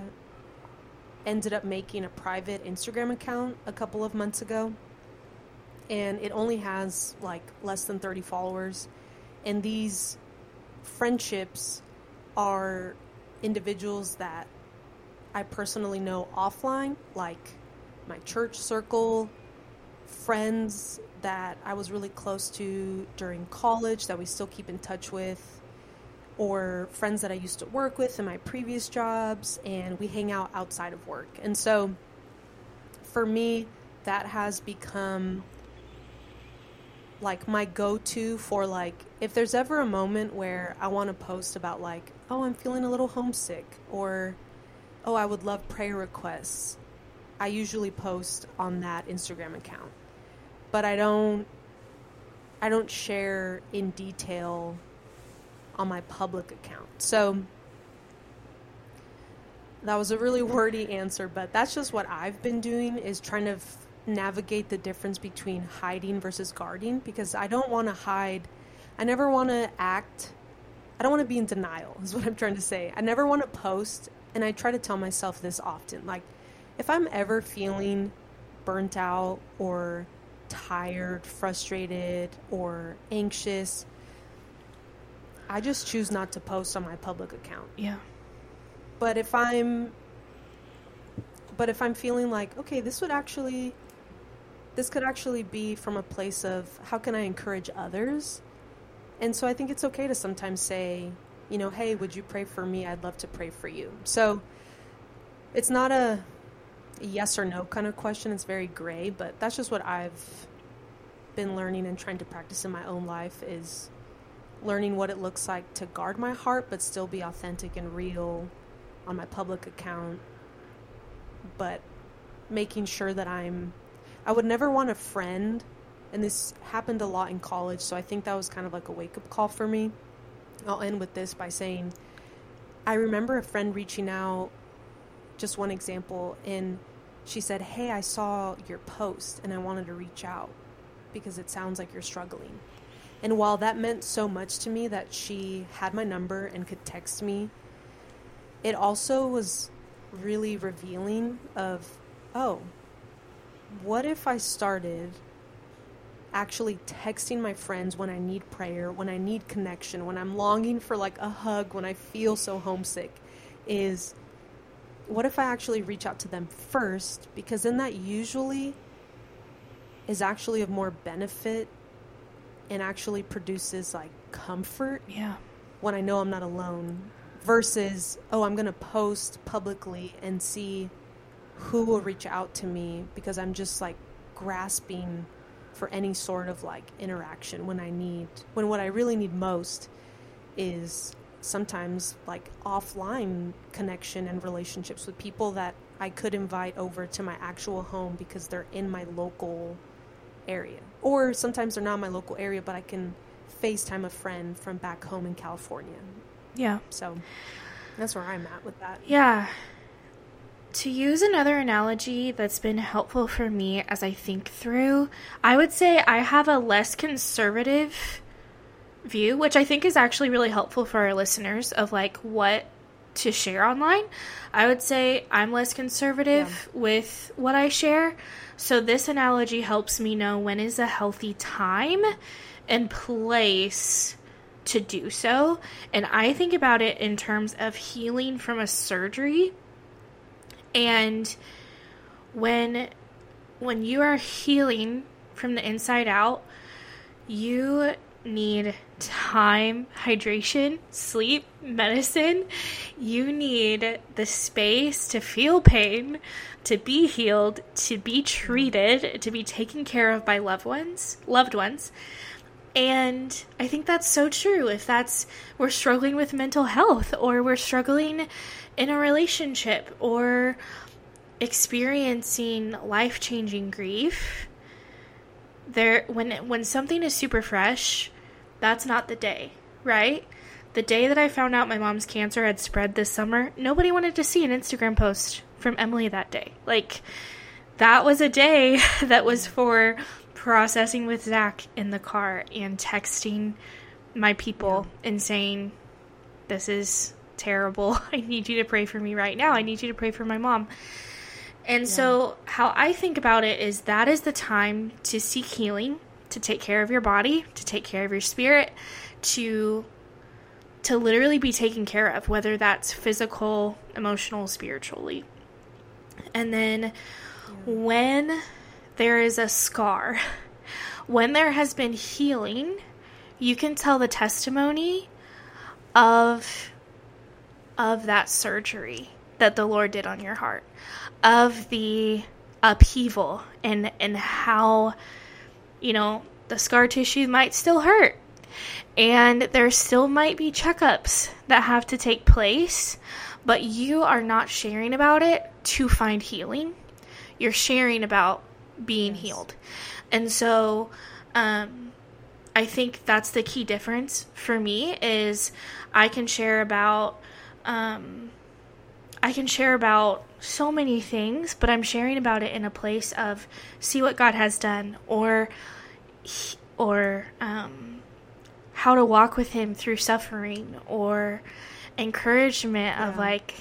Speaker 2: ended up making a private Instagram account a couple of months ago. And it only has like less than 30 followers. And these friendships are individuals that I personally know offline, like my church circle, friends that I was really close to during college that we still keep in touch with, or friends that I used to work with in my previous jobs, and we hang out outside of work. And so for me, that has become like my go-to for like if there's ever a moment where I want to post about like oh I'm feeling a little homesick or oh I would love prayer requests I usually post on that Instagram account. But I don't I don't share in detail on my public account. So that was a really wordy answer but that's just what I've been doing is trying to navigate the difference between hiding versus guarding because I don't want to hide. I never want to act. I don't want to be in denial, is what I'm trying to say. I never want to post, and I try to tell myself this often. Like, if I'm ever feeling burnt out or tired, frustrated, or anxious, I just choose not to post on my public account.
Speaker 1: Yeah.
Speaker 2: But if I'm but if I'm feeling like, okay, this would actually this could actually be from a place of how can I encourage others? And so I think it's okay to sometimes say, you know, hey, would you pray for me? I'd love to pray for you. So it's not a yes or no kind of question. It's very gray, but that's just what I've been learning and trying to practice in my own life is learning what it looks like to guard my heart but still be authentic and real on my public account but making sure that I'm I would never want a friend, and this happened a lot in college, so I think that was kind of like a wake up call for me. I'll end with this by saying I remember a friend reaching out, just one example, and she said, Hey, I saw your post and I wanted to reach out because it sounds like you're struggling. And while that meant so much to me that she had my number and could text me, it also was really revealing of, oh, what if I started actually texting my friends when I need prayer, when I need connection, when I'm longing for like a hug, when I feel so homesick? Is what if I actually reach out to them first? Because then that usually is actually of more benefit and actually produces like comfort.
Speaker 1: Yeah.
Speaker 2: When I know I'm not alone versus, oh, I'm going to post publicly and see who will reach out to me because I'm just like grasping for any sort of like interaction when I need when what I really need most is sometimes like offline connection and relationships with people that I could invite over to my actual home because they're in my local area. Or sometimes they're not in my local area, but I can FaceTime a friend from back home in California.
Speaker 1: Yeah.
Speaker 2: So that's where I'm at with that.
Speaker 1: Yeah. To use another analogy that's been helpful for me as I think through, I would say I have a less conservative view, which I think is actually really helpful for our listeners of like what to share online. I would say I'm less conservative yeah. with what I share. So this analogy helps me know when is a healthy time and place to do so. And I think about it in terms of healing from a surgery and when when you are healing from the inside out, you need time, hydration, sleep, medicine. You need the space to feel pain, to be healed, to be treated, to be taken care of by loved ones, loved ones. And I think that's so true. If that's we're struggling with mental health or we're struggling in a relationship or experiencing life-changing grief, there when when something is super fresh, that's not the day, right? The day that I found out my mom's cancer had spread this summer, nobody wanted to see an Instagram post from Emilee that day. Like that was a day that was for processing with Zach in the car and texting my people and saying, This is terrible. I need you to pray for me right now. I need you to pray for my mom. And yeah. so, how I think about it is that is the time to seek healing, to take care of your body, to take care of your spirit, to to literally be taken care of, whether that's physical, emotional, spiritually. And then yeah. when there is a scar, when there has been healing, you can tell the testimony of of that surgery that the Lord did on your heart of the upheaval and and how you know the scar tissue might still hurt. And there still might be checkups that have to take place but you are not sharing about it to find healing. You're sharing about being yes. healed and so um, i think that's the key difference for me is i can share about um, I can share about so many things, but I'm sharing about it in a place of see what God has done or or um, how to walk with him through suffering or encouragement yeah. of like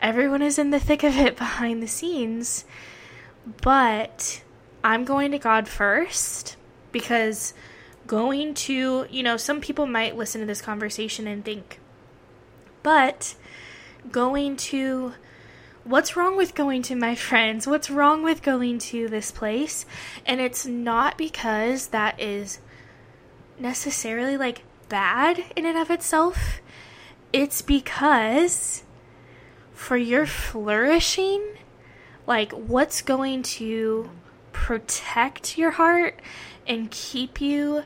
Speaker 1: everyone is in the thick of it behind the scenes, but I'm going to God first because going to, you know, some people might listen to this conversation and think, but going to what's wrong with going to my friends? What's wrong with going to this place? And it's not because that is necessarily like bad in and of itself. It's because for your flourishing, like what's going to protect your heart and keep you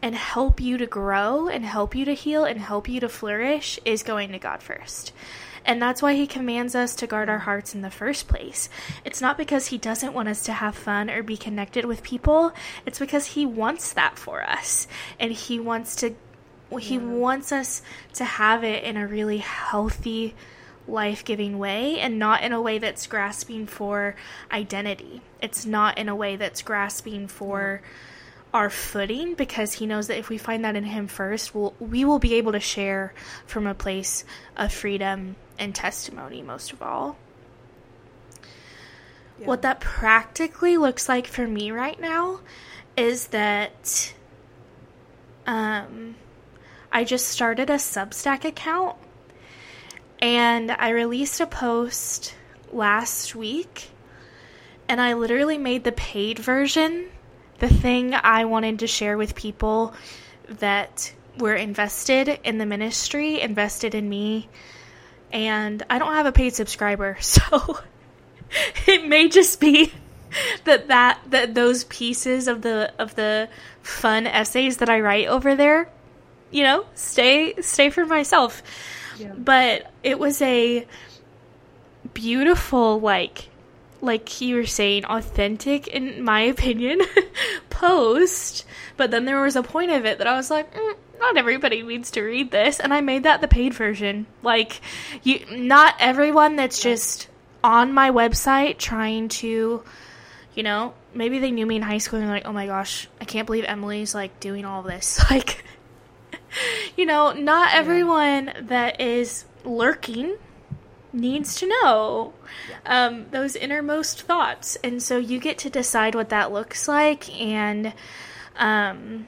Speaker 1: and help you to grow and help you to heal and help you to flourish is going to God first. And that's why he commands us to guard our hearts in the first place. It's not because he doesn't want us to have fun or be connected with people. It's because he wants that for us. And he wants to he yeah. wants us to have it in a really healthy life-giving way and not in a way that's grasping for identity. It's not in a way that's grasping for our footing because he knows that if we find that in him first, we'll, we will be able to share from a place of freedom and testimony most of all. Yeah. What that practically looks like for me right now is that um, I just started a Substack account and I released a post last week and I literally made the paid version the thing I wanted to share with people that were invested in the ministry, invested in me, and I don't have a paid subscriber, so it may just be that that that those pieces of the of the fun essays that I write over there, you know, stay stay for myself. Yeah. But it was a beautiful like like you were saying, authentic, in my opinion, post. But then there was a point of it that I was like, mm, not everybody needs to read this, and I made that the paid version. Like, you, not everyone that's just on my website trying to, you know, maybe they knew me in high school and they're like, oh my gosh, I can't believe Emilee's like doing all this. Like, you know, not everyone that is lurking needs to know um, those innermost thoughts. And so you get to decide what that looks like. And um,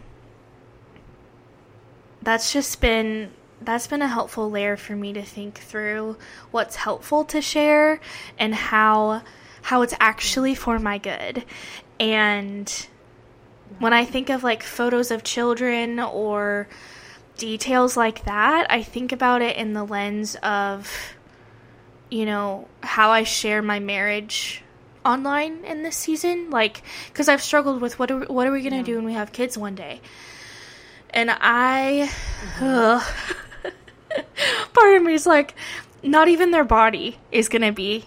Speaker 1: that's just been. That's been a helpful layer for me to think through what's helpful to share and how how it's actually for my good. And When I think of like photos of children or details like that, I think about it in the lens of, you know, how I share my marriage online in this season. Like, because I've struggled with what are, what are we going to
Speaker 2: Yeah.
Speaker 1: do when we have kids one day? And I, mm-hmm. ugh. part of me is like, not even their body is going to be.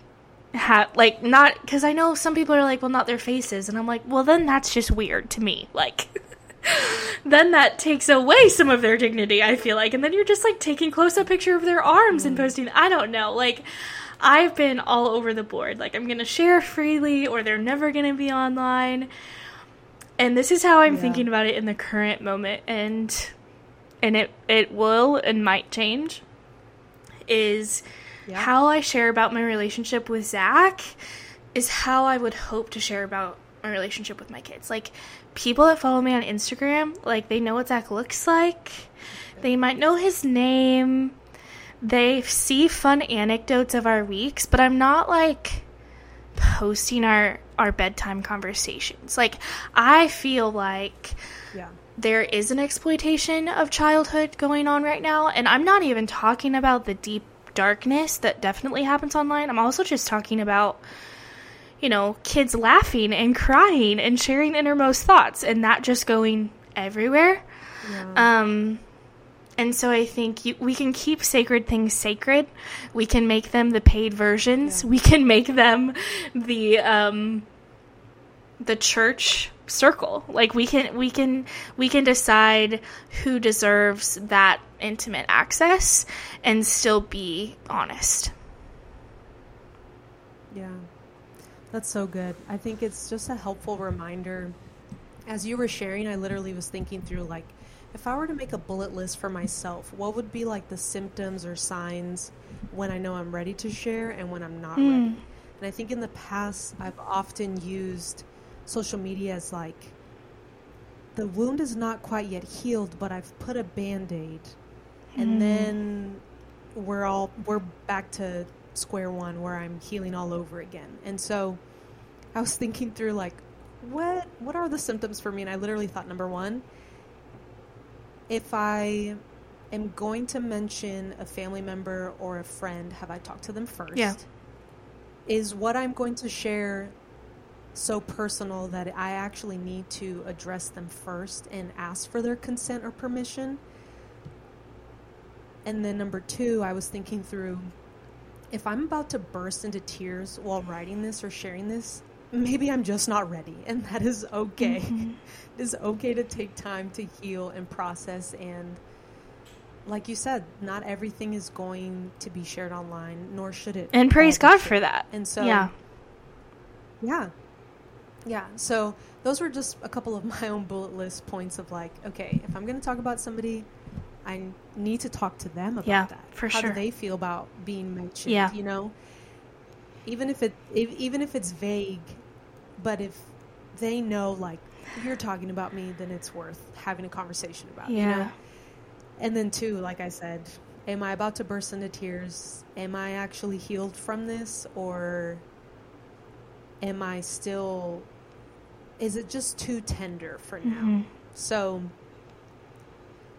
Speaker 1: Ha- like not because I know some people are like, well, not their faces, and I'm like, well, then that's just weird to me. Like, then that takes away some of their dignity, I feel like. And then you're just like taking close up picture of their arms and mm. posting. I don't know. Like I've been all over the board. Like I'm gonna share freely or they're never gonna be online. And this is how I'm
Speaker 2: Yeah.
Speaker 1: thinking about it in the current moment and and it it will and might change is
Speaker 2: Yeah.
Speaker 1: how I share about my relationship with Zach is how I would hope to share about my relationship with my kids. Like people that follow me on Instagram, like they know what Zach looks like. They might know his name. They see fun anecdotes of our weeks, but I'm not like posting our our bedtime conversations. Like I feel like
Speaker 2: Yeah.
Speaker 1: there is an exploitation of childhood going on right now and i'm not even talking about the deep darkness that definitely happens online i'm also just talking about you know kids laughing and crying and sharing innermost thoughts and that just going everywhere.
Speaker 2: Yeah.
Speaker 1: um and so i think you, we can keep sacred things sacred. We can make them the paid versions.
Speaker 2: Yeah.
Speaker 1: we can make them the um the church circle. Like we can we can we can decide who deserves that intimate access and still be honest
Speaker 2: Yeah. That's so good. I think it's just a helpful reminder. As you were sharing, I literally was thinking through like, if I were to make a bullet list for myself, what would be like the symptoms or signs when I know I'm ready to share and when I'm not ready?
Speaker 1: Mm.
Speaker 2: And I think in the past, I've often used social media as like, the wound is not quite yet healed, but I've put a band aid. And
Speaker 1: Mm.
Speaker 2: then we're all, we're back to square one where I'm healing all over again. And so I was thinking through like, what, what are the symptoms for me? And I literally thought number one, if I am going to mention a family member or a friend, have I talked to them first?
Speaker 1: Yeah.
Speaker 2: Is what I'm going to share so personal that I actually need to address them first and ask for their consent or permission? And then number two, I was thinking through if I'm about to burst into tears while writing this or sharing this, maybe I'm just not ready. And that is okay.
Speaker 1: Mhm.
Speaker 2: It is okay to take time to heal and process. And like you said, not everything is going to be shared online, nor should it.
Speaker 1: and praise god for that
Speaker 2: And so,
Speaker 1: yeah
Speaker 2: yeah. Yeah. So those were just a couple of my own bullet list points of like, okay, if I'm going to talk about somebody, I need to talk to them about
Speaker 1: Yeah,
Speaker 2: that.
Speaker 1: for
Speaker 2: How
Speaker 1: sure.
Speaker 2: do they feel about being mentioned?
Speaker 1: Yeah.
Speaker 2: You know, even if it, if, even if it's vague, but if they know, like, if you're talking about me, then it's worth having a conversation about. You
Speaker 1: Yeah.
Speaker 2: know? And then too, like I said, am I about to burst into tears? Am I actually healed from this, or am I still? Is it just too tender for now?
Speaker 1: Mhm.
Speaker 2: So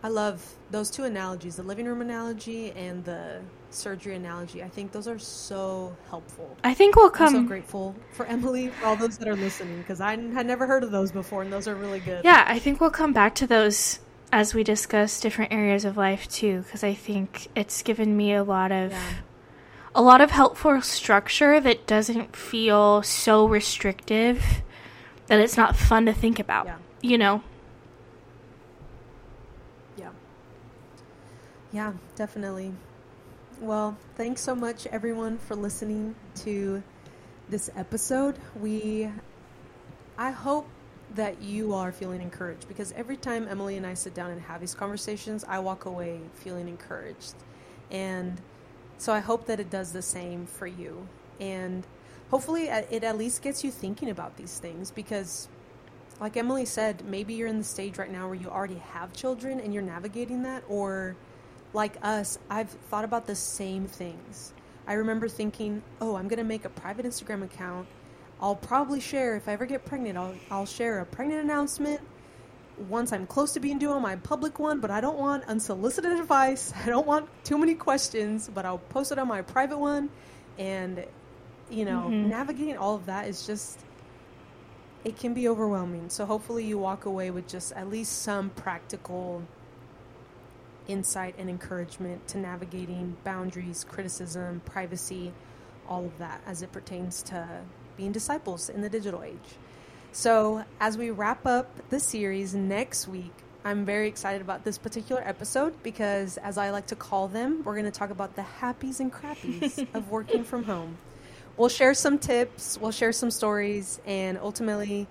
Speaker 2: I love those two analogies, the living room analogy and the surgery analogy. I think those are so helpful.
Speaker 1: i think we'll
Speaker 2: I'm
Speaker 1: come
Speaker 2: so grateful for Emilee, for all those that are listening, because I had never heard of those before, and those are really good.
Speaker 1: Yeah, I think we'll come back to those as we discuss different areas of life too, because I think it's given me a lot of
Speaker 2: Yeah.
Speaker 1: a lot of helpful structure that doesn't feel so restrictive that it's not fun to think about.
Speaker 2: Yeah.
Speaker 1: You know.
Speaker 2: Yeah. Yeah, definitely. Well, thanks so much, everyone, for listening to this episode. We, I hope that you are feeling encouraged because every time Emilee and I sit down and have these conversations, I walk away feeling encouraged. And so I hope that it does the same for you. And hopefully uh, it at least gets you thinking about these things because like Emilee said, maybe you're in the stage right now where you already have children and you're navigating that, or like us, I've thought about the same things. I remember thinking, oh, I'm going to make a private Instagram account. I'll probably share, if I ever get pregnant, I'll, I'll share a pregnant announcement once I'm close to being due on my public one, but I don't want unsolicited advice. I don't want too many questions, but I'll post it on my private one. And, you know, mm-hmm. navigating all of that is just, it can be overwhelming. So hopefully you walk away with just at least some practical insight and encouragement to navigating boundaries, criticism, privacy, all of that as it pertains to being disciples in the digital age. So, as we wrap up the series next week, I'm very excited about this particular episode because, as I like to call them, we're going to talk about the happies and crappies of working from home. We'll share some tips, we'll share some stories, and ultimately,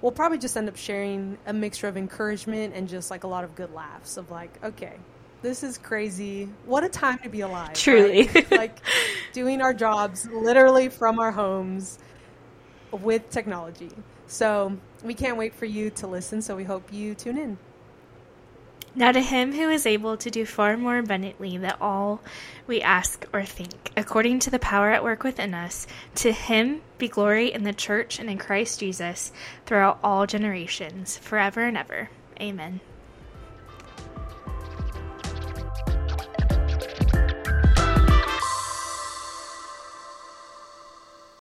Speaker 2: we'll probably just end up sharing a mixture of encouragement and just like a lot of good laughs of like, okay, this is crazy. What a time to be alive.
Speaker 1: Truly.
Speaker 2: Right? like doing our jobs literally from our homes with technology. So we can't wait for you to listen. So we hope you tune in.
Speaker 1: Now, to him who is able to do far more abundantly than all we ask or think, according to the power at work within us, to him be glory in the church and in Christ Jesus throughout all generations, forever and ever. Amen.